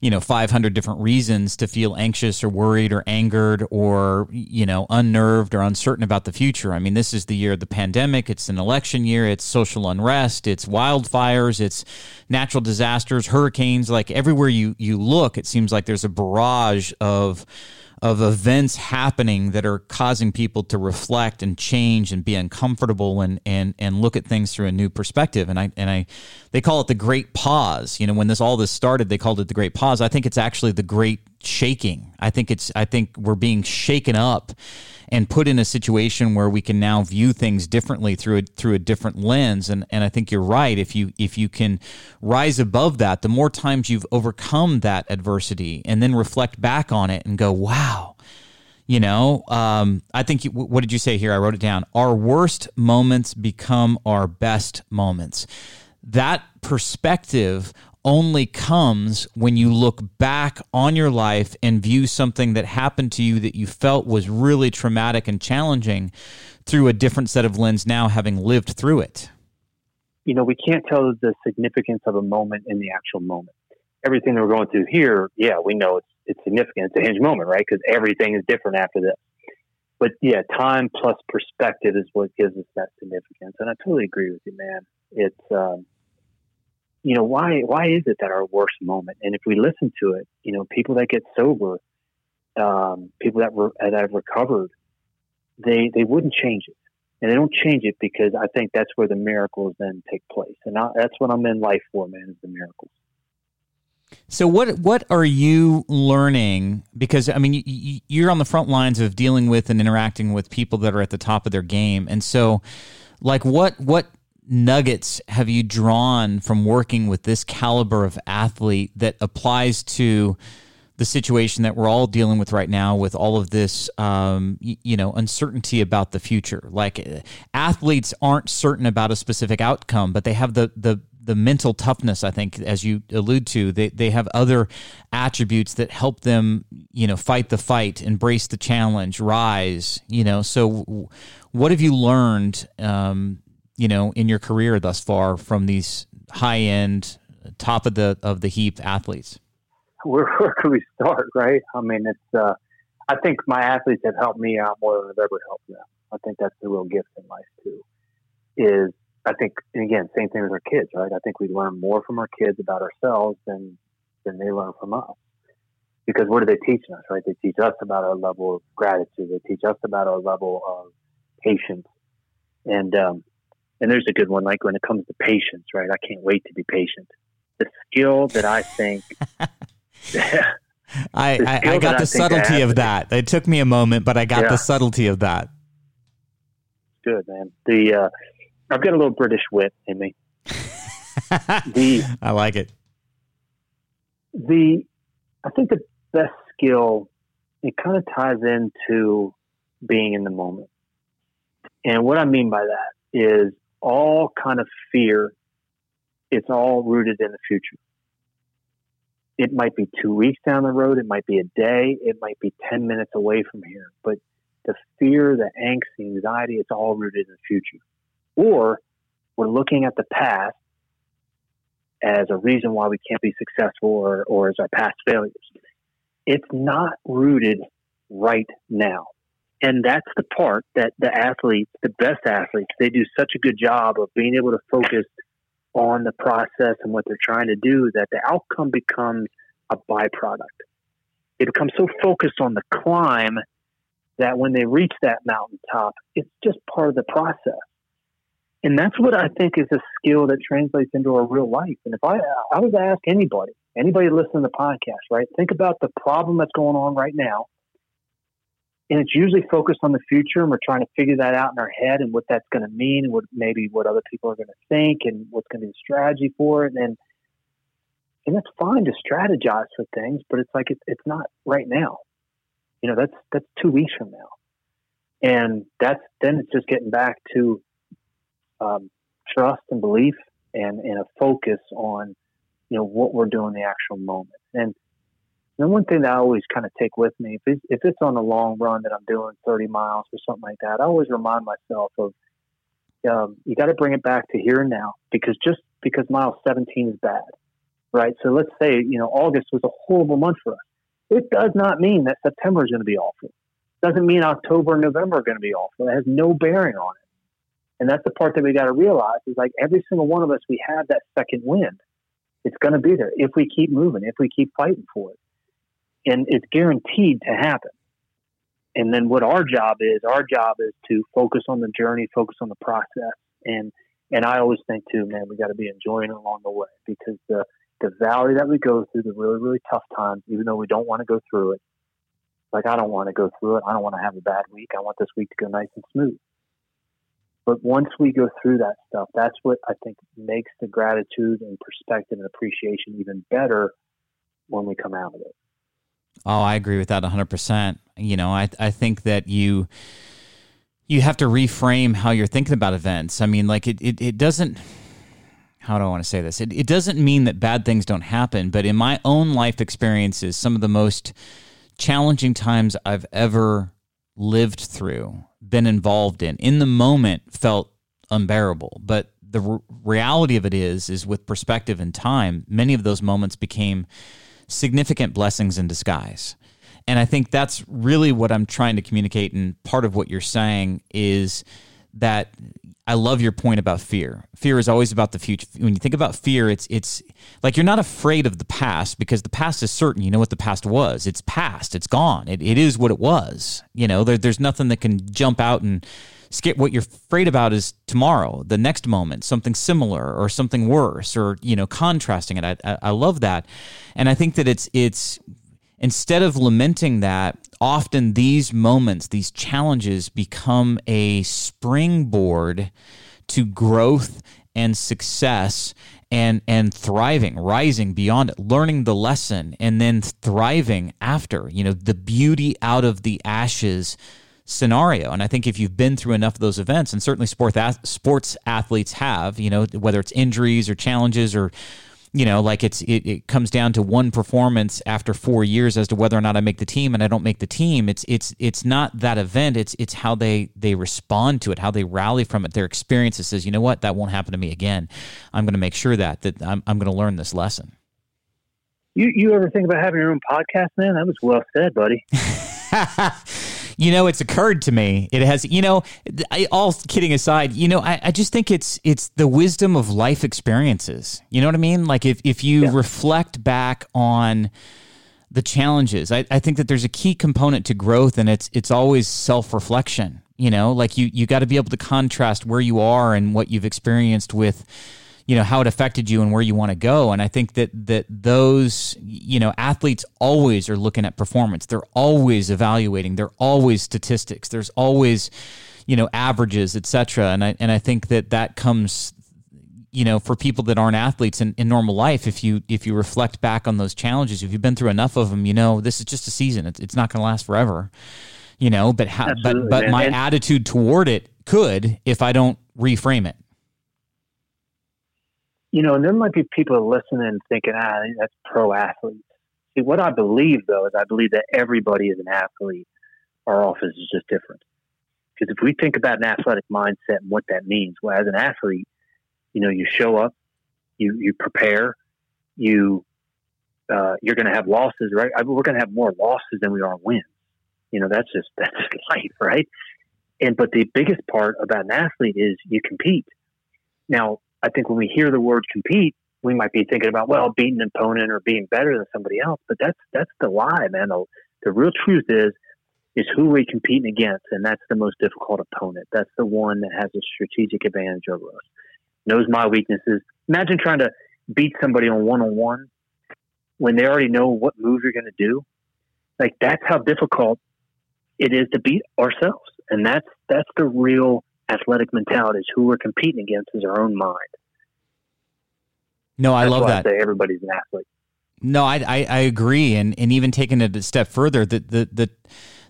you know 500 different reasons to feel anxious or worried or angered or you know unnerved or uncertain about the future. I mean this is the year of the pandemic. It's an election year. It's social unrest. It's wildfires. It's natural disasters hurricanes. Like everywhere you you look it seems like there's a barrage of of events happening that are causing people to reflect and change and be uncomfortable and and and look at things through a new perspective. And I and I they call it the great pause. You know when this all this started they called it the great pause. I think it's actually the great shaking. I think it's I think we're being shaken up and put in a situation where we can now view things differently through a through a different lens. And and I think you're right. If you if you can rise above that the more times you've overcome that adversity and then reflect back on it and go wow. You know um, i think you, what did you say here? I wrote it down. Our worst moments become our best moments. That perspective only comes when you look back on your life and view something that happened to you that you felt was really traumatic and challenging through a different set of lens now having lived through it. You know we can't tell the significance of a moment in the actual moment. Everything that we're going through here yeah we know it's it's significant. It's a hinge moment right? Because everything is different after this. But yeah time plus perspective is what gives us that significance. And i totally agree with you man. It's um, you know, why why is it that our worst moment? And if we listen to it, you know, people that get sober, um, people that were that have recovered, they they wouldn't change it, and they don't change it because I think that's where the miracles then take place, and I, that's what I'm in life for, man, is the miracles. So what what are you learning? Because I mean, you're on the front lines of dealing with and interacting with people that are at the top of their game, and so, like, what what nuggets have you drawn from working with this caliber of athlete that applies to the situation that we're all dealing with right now with all of this um, you know uncertainty about the future? Like athletes aren't certain about a specific outcome but they have the the the mental toughness i think as you allude to. They, they have other attributes that help them you know fight the fight embrace the challenge rise you know. So what have you learned um, you know in your career thus far from these high end, top of the of the heap athletes? Where, where could we start, right? I mean, it's. Uh, I think my athletes have helped me out more than I've ever helped them. I think that's the real gift in life too. Is I think, and again, same thing with our kids, right? I think we learn more from our kids about ourselves than than they learn from us. Because what are they teaching us, right? They teach us about our level of gratitude. They teach us about our level of patience. And um, and there's a good one, like when it comes to patience, right? I can't wait to be patient. The skill that I think. [LAUGHS] [LAUGHS] I, I, I, got the subtlety of that. It took me a moment, but I got yeah. the subtlety of that. Good man. The uh, I've got a little British wit in me. the [LAUGHS] I like it. The I think the best skill it kind of ties into being in the moment. And what I mean by that is all kind of fear, it's all rooted in the future. It might be two weeks down the road, it might be a day, it might be 10 minutes away from here. But the fear, the angst, the anxiety, it's all rooted in the future. Or we're looking at the past as a reason why we can't be successful or, or as our past failures. It's not rooted right now. And that's the part that the athletes, the best athletes, they do such a good job of being able to focus on the process and what they're trying to do that the outcome becomes a byproduct. They become so focused on the climb that when they reach that mountaintop, it's just part of the process. And that's what I think is a skill that translates into our real life. And if I, I was to ask anybody, anybody listening to the podcast, right, think about the problem that's going on right now and it's usually focused on the future and we're trying to figure that out in our head and what that's going to mean and what maybe what other people are going to think and what's going to be the strategy for it. And and that's fine to strategize for things but it's like it, it's not right now. You know that's that's two weeks from now. And that's then it's just getting back to um, trust and belief and and a focus on you know what we're doing in the actual moment. And and one thing that I always kind of take with me, if it's, if it's on a long run that I'm doing 30 miles or something like that, I always remind myself of um, you got to bring it back to here and now because just because mile 17 is bad, right? So let's say, you know, August was a horrible month for us. It does not mean that September is going to be awful. It doesn't mean October and November are going to be awful. It has no bearing on it. And that's the part that we got to realize is like every single one of us, we have that second wind. It's going to be there if we keep moving, if we keep fighting for it and it's guaranteed to happen. And then what our job is, our job is to focus on the journey, focus on the process, and and I always think too, man, we got to be enjoying it along the way because the the valley that we go through, the really really tough times, even though we don't want to go through it, like I don't want to go through it. I don't want to have a bad week. I want this week to go nice and smooth. But once we go through that stuff, that's what I think makes the gratitude and perspective and appreciation even better when we come out of it. Oh, I agree with that 100%. You know, I I think that you you have to reframe how you're thinking about events. I mean, like it it, it doesn't how do I want to say this? It, it doesn't mean that bad things don't happen, but in my own life experiences, some of the most challenging times I've ever lived through, been involved in, in the moment felt unbearable. But the r- reality of it is, is with perspective and time, many of those moments became significant blessings in disguise. And I think that's really what I'm trying to communicate. And part of what you're saying is that I love your point about fear. Fear is always about the future. When you think about fear, it's it's like you're not afraid of the past because the past is certain. You know what the past was. It's past. It's gone. It, it is what it was. You know, there, there's nothing that can jump out and what you're afraid about is tomorrow, the next moment, something similar or something worse, or you know, contrasting it. I, I, I love that, and I think that it's it's instead of lamenting that, often these moments, these challenges, become a springboard to growth and success and and thriving rising beyond it learning the lesson and then thriving after you know the beauty out of the ashes scenario. And I think if you've been through enough of those events, and certainly sports sports athletes have, you know, whether it's injuries or challenges or you know, like it's it, it comes down to one performance after four years as to whether or not I make the team, and I don't make the team. It's it's it's not that event. It's it's how they they respond to it, how they rally from it. Their experiences says, you know what, that won't happen to me again. I'm going to make sure that that I'm I'm going to learn this lesson. You you ever think about having your own podcast, man? That was well said, buddy. [LAUGHS] you know, it's occurred to me. It has, you know, I, all kidding aside, you know, I, I, just think it's it's the wisdom of life experiences. You know what I mean? Like if if you yeah. reflect back on the challenges, I, I think that there's a key component to growth, and it's it's always self reflection. You know, like you you got to be able to contrast where you are and what you've experienced with you know how it affected you and where you want to go. And i think that that those you know athletes always are looking at performance. They're always evaluating. They're always statistics. There's always you know averages etc and i and i think that that comes you know for people that aren't athletes in, in normal life if you if you reflect back on those challenges if you've been through enough of them you know this is just a season. It's, it's not going to last forever you know but how, but but my attitude toward it could if i don't reframe it you know, and there might be people listening thinking, ah, that's pro athletes. See, what I believe though is I believe that everybody is an athlete. Our office is just different. Because if we think about an athletic mindset and what that means, well, as an athlete, you know, you show up, you you prepare, you uh, you're going to have losses, right? I mean, we're going to have more losses than we are wins. You know, that's just [LAUGHS] that's life, right? And but the biggest part about an athlete is you compete. Now, I think when we hear the word compete, we might be thinking about well, beating an opponent or being better than somebody else. But that's that's the lie, man. The, the real truth is is who we're competing against, and that's the most difficult opponent. That's the one that has a strategic advantage over us. Knows my weaknesses. Imagine trying to beat somebody on one on one when they already know what move you're going to do. Like that's how difficult it is to beat ourselves, and that's that's the real athletic mentality is who we're competing against is our own mind. No, I That's love that. I say everybody's an athlete. No, I, I, I agree, and and even taking it a step further, the the the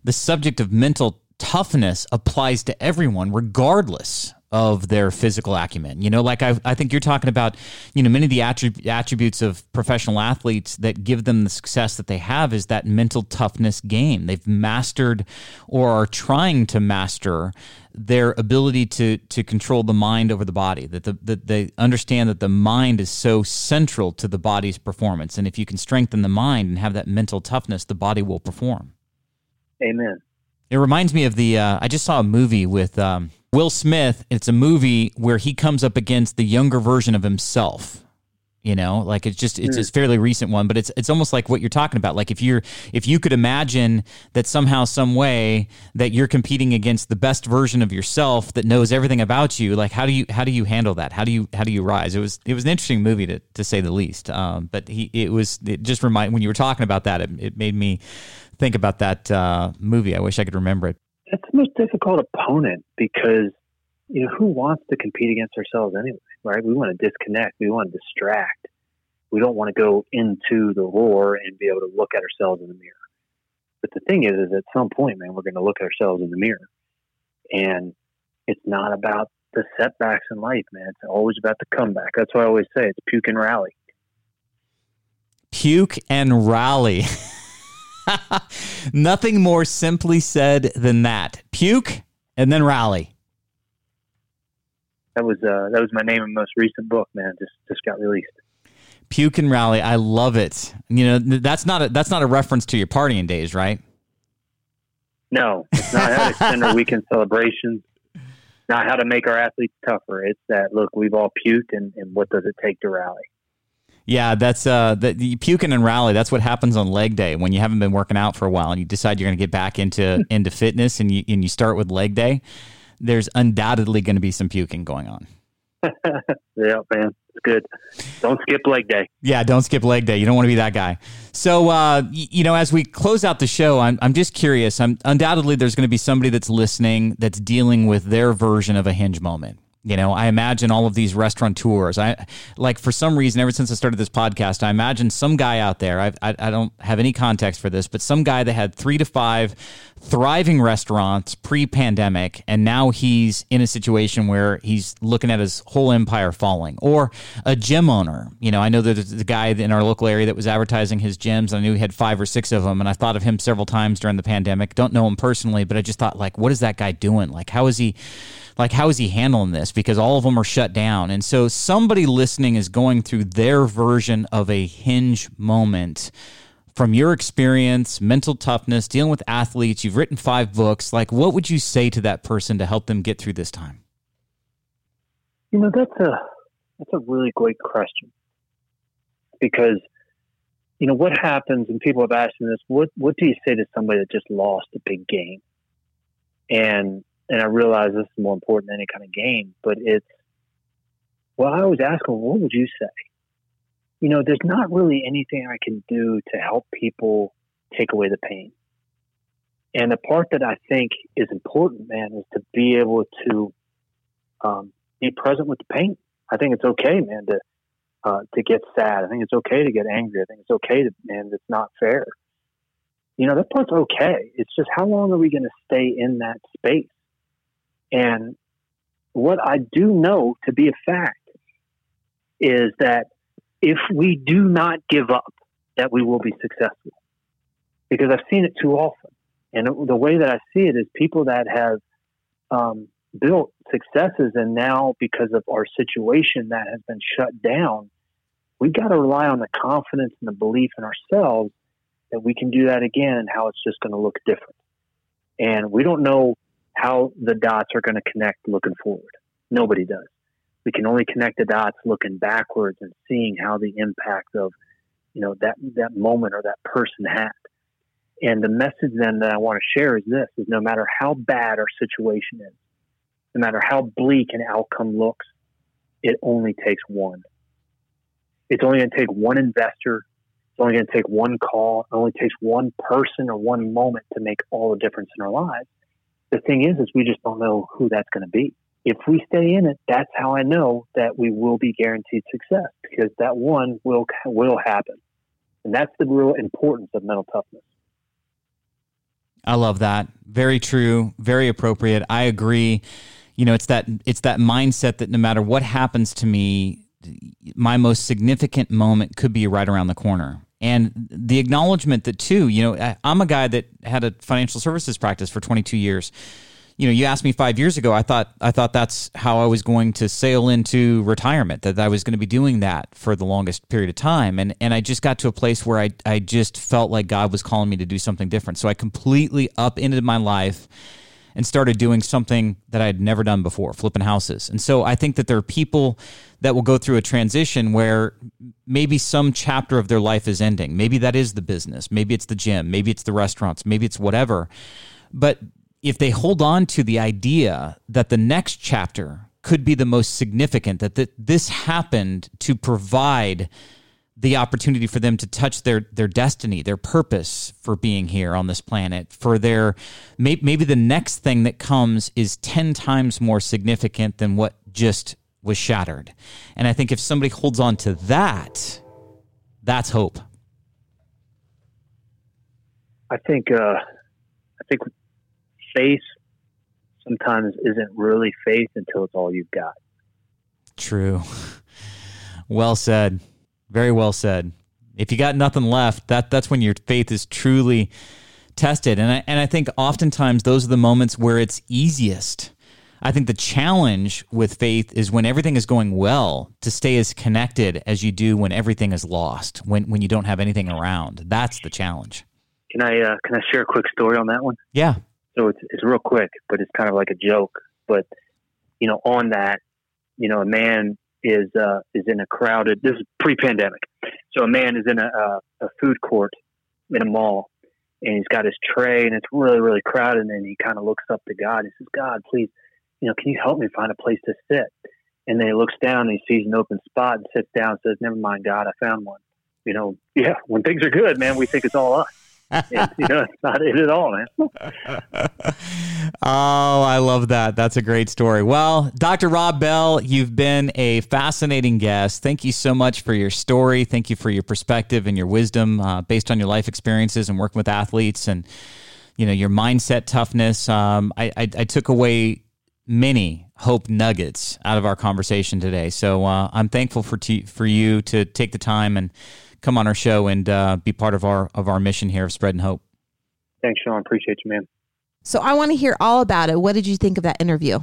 the subject of mental toughness applies to everyone, regardless of their physical acumen. You know, like I, I think you're talking about, you know, many of the attrib- attributes of professional athletes that give them the success that they have is that mental toughness game. They've mastered or are trying to master their ability to to control the mind over the body. That the that they understand that the mind is so central to the body's performance, and if you can strengthen the mind and have that mental toughness, the body will perform. Amen. It reminds me of the. Uh, I just saw a movie with. Um, Will Smith, it's a movie where he comes up against the younger version of himself. You know, like it's just it's a fairly recent one, but it's it's almost like what you're talking about. Like if you're if you could imagine that somehow, some way that you're competing against the best version of yourself that knows everything about you, like how do you how do you handle that? How do you how do you rise? It was it was an interesting movie to to say the least. Um, but he it was it just remind when you were talking about that, it, it made me think about that uh, movie. I wish I could remember it it's the most difficult opponent because you know who wants to compete against ourselves anyway, right? We want to disconnect, we want to distract, we don't want to go into the roar and be able to look at ourselves in the mirror. But the thing is, is at some point, man, we're going to look at ourselves in the mirror, and it's not about the setbacks in life, man. It's always about the comeback. That's why I always say it's puke and rally. Puke and rally. [LAUGHS] [LAUGHS] Nothing more simply said than that. Puke and then rally. That was uh, that was my name in most recent book, man. Just just got released. Puke and rally. I love it. You know that's not a that's not a reference to your partying days, right? No, it's not how to extend our weekend celebrations. Not how to make our athletes tougher. It's that look, we've all puked, and, and what does it take to rally? Yeah, that's uh, the, the puking and rally. That's what happens on leg day when you haven't been working out for a while and you decide you're going to get back into [LAUGHS] into fitness and you and you start with leg day. There's undoubtedly going to be some puking going on. [LAUGHS] yeah, man, it's good. Don't skip leg day. Yeah, don't skip leg day. You don't want to be that guy. So, uh, you know, as we close out the show, I'm I'm just curious. I'm undoubtedly there's going to be somebody that's listening that's dealing with their version of a hinge moment You know, I imagine all of these restaurateurs. I like for some reason, ever since I started this podcast, I imagine some guy out there. I, I, I don't have any context for this, but some guy that had three to five thriving restaurants pre-pandemic, and now he's in a situation where he's looking at his whole empire falling. Or a gym owner. You know, I know that a guy in our local area that was advertising his gyms. I knew he had five or six of them, and I thought of him several times during the pandemic. Don't know him personally, but I just thought, like, what is that guy doing? Like, how is he? like how is he handling this because all of them are shut down and so somebody listening is going through their version of a hinge moment from your experience mental toughness dealing with athletes you've written five books. Like what would you say to that person to help them get through this time? You know that's a that's a really great question. Because you know what happens and people have asked me this what what do you say to somebody that just lost a big game? And and I realize this is more important than any kind of game, but it's, well, I always ask them, what would you say? You know, there's not really anything I can do to help people take away the pain. And the part that I think is important, man, is to be able to um, be present with the pain. I think it's okay, man, to uh, to get sad. I think it's okay to get angry. I think it's okay to, man, it's not fair. You know, that part's okay. It's just how long are we going to stay in that space? And what I do know to be a fact is that if we do not give up, that we will be successful. Because I've seen it too often. And the way that I see it is people that have um, built successes and now because of our situation that has been shut down, we got to rely on the confidence and the belief in ourselves that we can do that again, and how it's just going to look different. And we don't know how the dots are going to connect looking forward. Nobody does. We can only connect the dots looking backwards and seeing how the impact of, you know, that that moment or that person had. And the message then that I want to share is this: is no matter how bad our situation is, no matter how bleak an outcome looks, it only takes one. It's only going to take one investor. It's only going to take one call. It only takes one person or one moment to make all the difference in our lives the thing is, is we just don't know who that's going to be. If we stay in it, that's how I know that we will be guaranteed success because that one will will happen, and that's the real importance of mental toughness. I love that. Very true. Very appropriate. I agree. You know, it's that it's that mindset that no matter what happens to me, my most significant moment could be right around the corner and the acknowledgement that too you know i'm a guy that had a financial services practice for 22 years you know you asked me five years ago i thought i thought that's how i was going to sail into retirement that i was going to be doing that for the longest period of time and and i just got to a place where i i just felt like god was calling me to do something different so i completely upended my life and started doing something that I had never done before, flipping houses. And so I think that there are people that will go through a transition where maybe some chapter of their life is ending. Maybe that is the business, maybe it's the gym, maybe it's the restaurants, maybe it's whatever. But if they hold on to the idea that the next chapter could be the most significant, that, that this happened to provide the opportunity for them to touch their their destiny, their purpose for being here on this planet, for their maybe the next thing that comes is 10 times more significant than what just was shattered. And I think if somebody holds on to that, that's hope. I think uh, I think faith sometimes isn't really faith until it's all you've got. True. Well said. Very well said. If you got nothing left, that that's when your faith is truly tested. And I, and I think oftentimes those are the moments where it's easiest. I think the challenge with faith is when everything is going well to stay as connected as you do when everything is lost, when when you don't have anything around. That's the challenge. Can I uh, can I share a quick story on that one? Yeah. So it's it's real quick, but it's kind of like a joke. But you know, on that, you know, a man is uh, is in a crowded. This is pre-pandemic, so a man is in a, a, a food court in a mall, and he's got his tray, and it's really really crowded. And he kind of looks up to God. He says, "God, please, you know, can you help me find a place to sit?" And then he looks down and he sees an open spot and sits down and says, "Never mind, God, I found one." You know, yeah, when things are good, man, we think it's all us. [LAUGHS] you know, it's not it at all, man. [LAUGHS] oh, I love that. That's a great story. Well, Dr. Rob Bell, you've been a fascinating guest. Thank you so much for your story. Thank you for your perspective and your wisdom uh, based on your life experiences and working with athletes and you know your mindset toughness. Um, I, I, I took away many hope nuggets out of our conversation today. So uh, I'm thankful for t- for you to take the time and come on our show and uh, be part of our of our mission here of spreading hope. Thanks, Sean. Appreciate you, man. So I want to hear all about it. What did you think of that interview?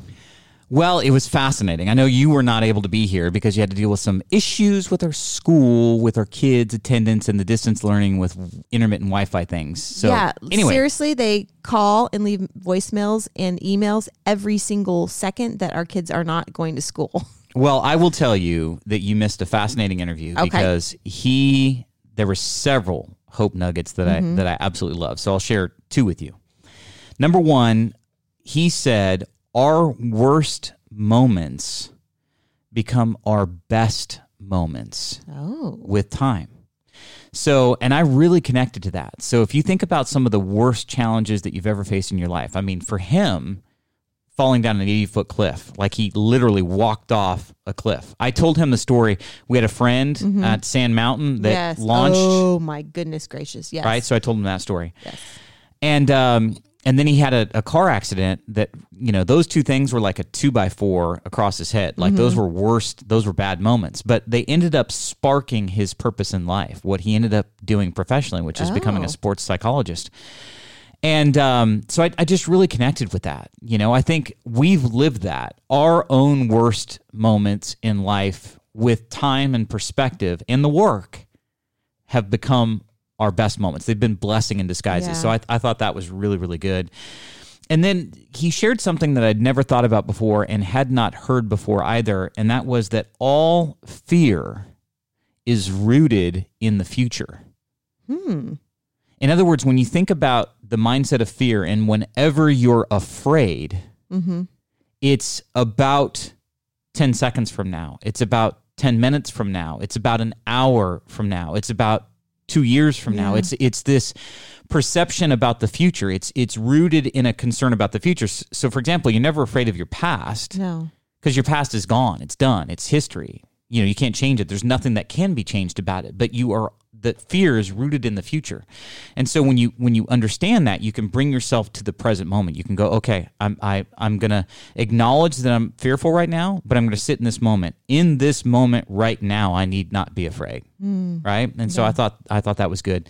Well, it was fascinating. I know you were not able to be here because you had to deal with some issues with our school, with our kids' attendance, and the distance learning with intermittent Wi-Fi things. So, yeah, anyway, seriously, they call and leave voicemails and emails every single second that our kids are not going to school. [LAUGHS] Well, I will tell you that you missed a fascinating interview Okay. because he there were several hope nuggets that I mm-hmm. that I absolutely love. So I'll share two with you. Number one, he said our worst moments become our best moments Oh, with time. So, and I really connected to that. So, if you think about some of the worst challenges that you've ever faced in your life, I mean, for him, falling down an 80 foot cliff, like he literally walked off a cliff. I told him the story. We had a friend at Sand Mountain that yes. launched, Oh my goodness gracious! Yes. right? So, I told him that story. Yes. And, um, and then he had a, a car accident that, you know, those two things were like a two by four across his head. Like those were worst, those were bad moments. But they ended up sparking his purpose in life, what he ended up doing professionally, which is becoming Oh. a sports psychologist. And um, so I, I just really connected with that. You know, I think we've lived that, our own worst moments in life with time and perspective and the work have become our best moments. They've been blessing in disguises. Yeah. So I, I thought that was really, really good. And then he shared something that I'd never thought about before and had not heard before either. And that was that all fear is rooted in the future. Hmm. In other words, when you think about the mindset of fear and whenever you're afraid, Mm-hmm. it's about 10 seconds from now. It's about 10 minutes from now. It's about an hour from now. It's about 2 years from now. It's it's this perception about the future. It's it's rooted in a concern about the future. So for example, you're never afraid of your past No. because your past is gone. It's done. It's history. You know, you can't change it. There's nothing that can be changed about it. But you are that fear is rooted in the future. And so when you when you understand that, you can bring yourself to the present moment. You can go, okay, I'm I I'm gonna acknowledge that I'm fearful right now, but I'm gonna sit in this moment. In this moment right now, I need not be afraid. Right. And so I thought I thought that was good.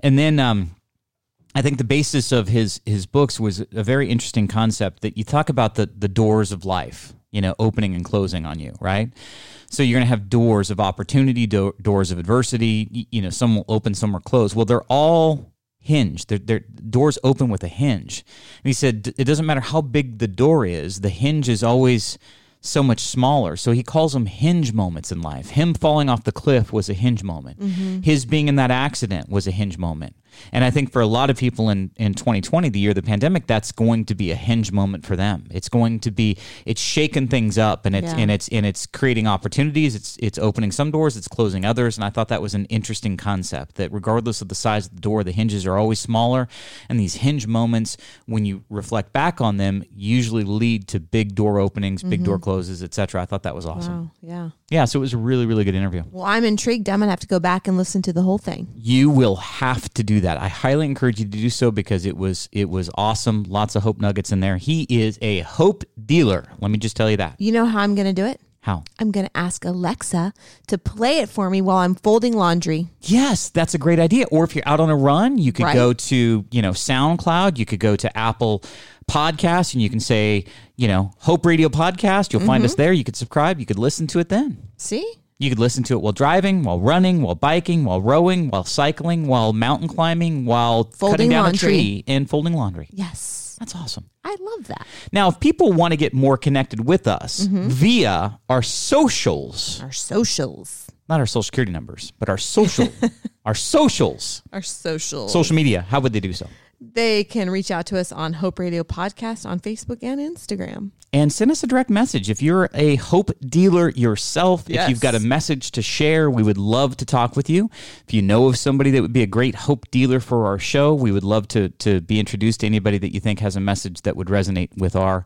And then um I think the basis of his his books was a very interesting concept that you talk about the the doors of life, you know, opening and closing on you, right? So you're going to have doors of opportunity, do- doors of adversity. You know, some will open, some will close. Well, they're all hinged. They're, they're doors open with a hinge. And he said it doesn't matter how big the door is, the hinge is always so much smaller. So he calls them hinge moments in life. Him falling off the cliff was a hinge moment. Mm-hmm. His being in that accident was a hinge moment. And I think for a lot of people in, in 2020, the year of the pandemic, that's going to be a hinge moment for them. It's going to be it's shaking things up and it's Yeah. and it's and it's creating opportunities. It's it's opening some doors, it's closing others. And I thought that was an interesting concept that regardless of the size of the door, the hinges are always smaller. And these hinge moments, when you reflect back on them, usually lead to big door openings, big door mm-hmm. closes, etc. I thought that was awesome. Wow. Yeah. Yeah, so it was a really, really good interview. Well, I'm intrigued. I'm gonna have to go back and listen to the whole thing. You will have to do that. I highly encourage you to do so because it was it was awesome. Lots of hope nuggets in there. He is a hope dealer. Let me just tell you that. You know how I'm gonna do it? How? I'm gonna ask Alexa to play it for me while I'm folding laundry. Yes, that's a great idea. Or if you're out on a run, you could Right. go to, you know, SoundCloud, you could go to Apple Podcasts and you can say, you know, Hope Radio Podcast. You'll find us Mm-hmm. there. You could subscribe. You could listen to it then. See? You could listen to it while driving, while running, while biking, while rowing, while cycling, while mountain climbing, while cutting down laundry. a tree and folding laundry. Yes. That's awesome. I love that. Now, if people want to get more connected with us Mm-hmm. via our socials, Our socials. not our social security numbers, but our social, [LAUGHS] our socials, Our social. social media, how would they do so? They can reach out to us on Hope Radio Podcast on Facebook and Instagram. And send us a direct message. If you're a hope dealer yourself, if you've got a message to share, we would love to talk with you. If you know of somebody that would be a great hope dealer for our show, we would love to to be introduced to anybody that you think has a message that would resonate with our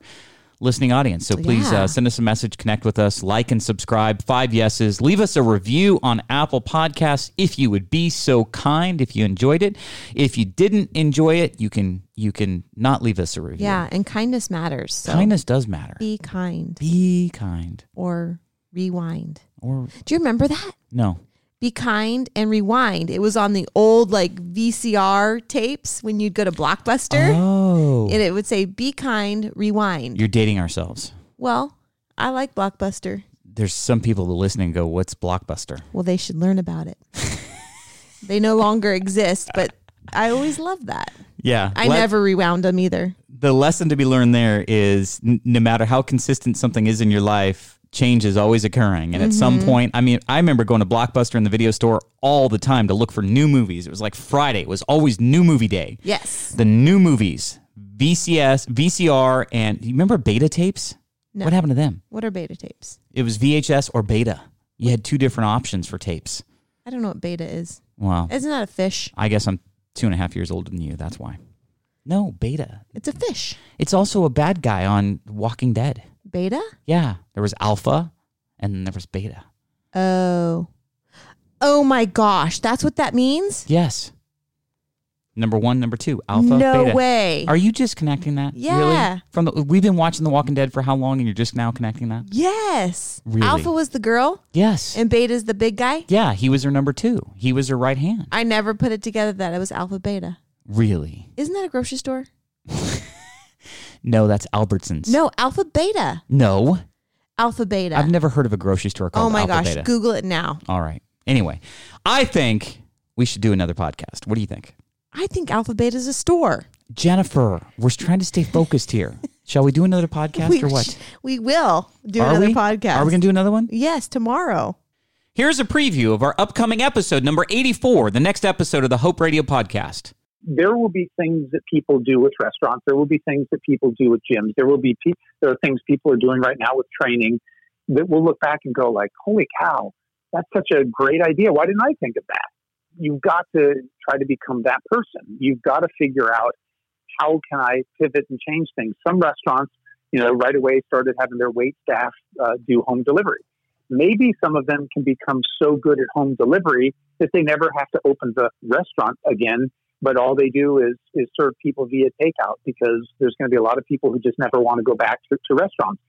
listening audience. So please Yeah. uh, send us a message, connect with us, like and subscribe. Five yeses. Leave us a review on Apple Podcasts if you would be so kind. If you enjoyed it, if you didn't enjoy it, you can you can not leave us a review. Yeah, and kindness matters. So Kindness does matter. be kind Be kind. or rewind. Or Do you remember that? no. Be kind and rewind. It was on the old like VCR tapes when you'd go to Blockbuster, Oh. and it would say "Be kind, rewind." You're dating ourselves. well, I like Blockbuster. There's some people that listen and go, "What's Blockbuster?" Well, they should learn about it. [LAUGHS] they no longer exist, but I always loved that. Yeah. I Let- never rewound them either. the lesson to be learned there is n- no matter how consistent something is in your life, change is always occurring. And at some Mm-hmm. point, I mean, I remember going to Blockbuster in the video store all the time to look for new movies. It was like Friday, it was always new movie day. Yes. The new movies, VCS, VCR, and you remember beta tapes? No. What happened to them? What are beta tapes? It was VHS or beta. You had two different options for tapes. I don't know what beta is. Wow. Isn't that a fish? I guess I'm two and a half years older than you. That's why. No, beta. It's a fish. It's also a bad guy on Walking Dead. Beta? Yeah, there was alpha and then there was beta. Oh. Oh my gosh. That's what that means? Yes. Number one, number two, alpha, no beta. way. Are you just connecting that? Yeah. Really? From the, we've been watching The Walking Dead for how long, and you're just now connecting that? yes. Really? Alpha was the girl Yes. and Beta's the big guy? yeah, he was her number two. He was her right hand. I never put it together that it was Alpha Beta. Really? Isn't that a grocery store? [LAUGHS] No, that's Albertsons. No, Alpha Beta. No, Alpha Beta. I've never heard of a grocery store called oh my Alpha gosh. Beta. Google it now. All right. Anyway, I think we should do another podcast. What do you think? I think Alphabet is a store. Jennifer, we're trying to stay focused here. [LAUGHS] Shall we do another podcast we, or what? We will do Are another we? podcast. Are we going to do another one? Yes, tomorrow. Here's a preview of our upcoming episode, number 84, the next episode of the Hope Radio podcast. there will be things that people do with restaurants. There will be things that people do with gyms. There will be pe- there are things people are doing right now with training that we'll look back and go like, "Holy cow, that's such a great idea! Why didn't I think of that?" You've got to try to become that person. You've got to figure out how can I pivot and change things. Some restaurants, you know, right away started having their wait staff uh, do home delivery. Maybe some of them can become so good at home delivery that they never have to open the restaurant again but all they do is is serve people via takeout because there's going to be a lot of people who just never want to go back to, to restaurants.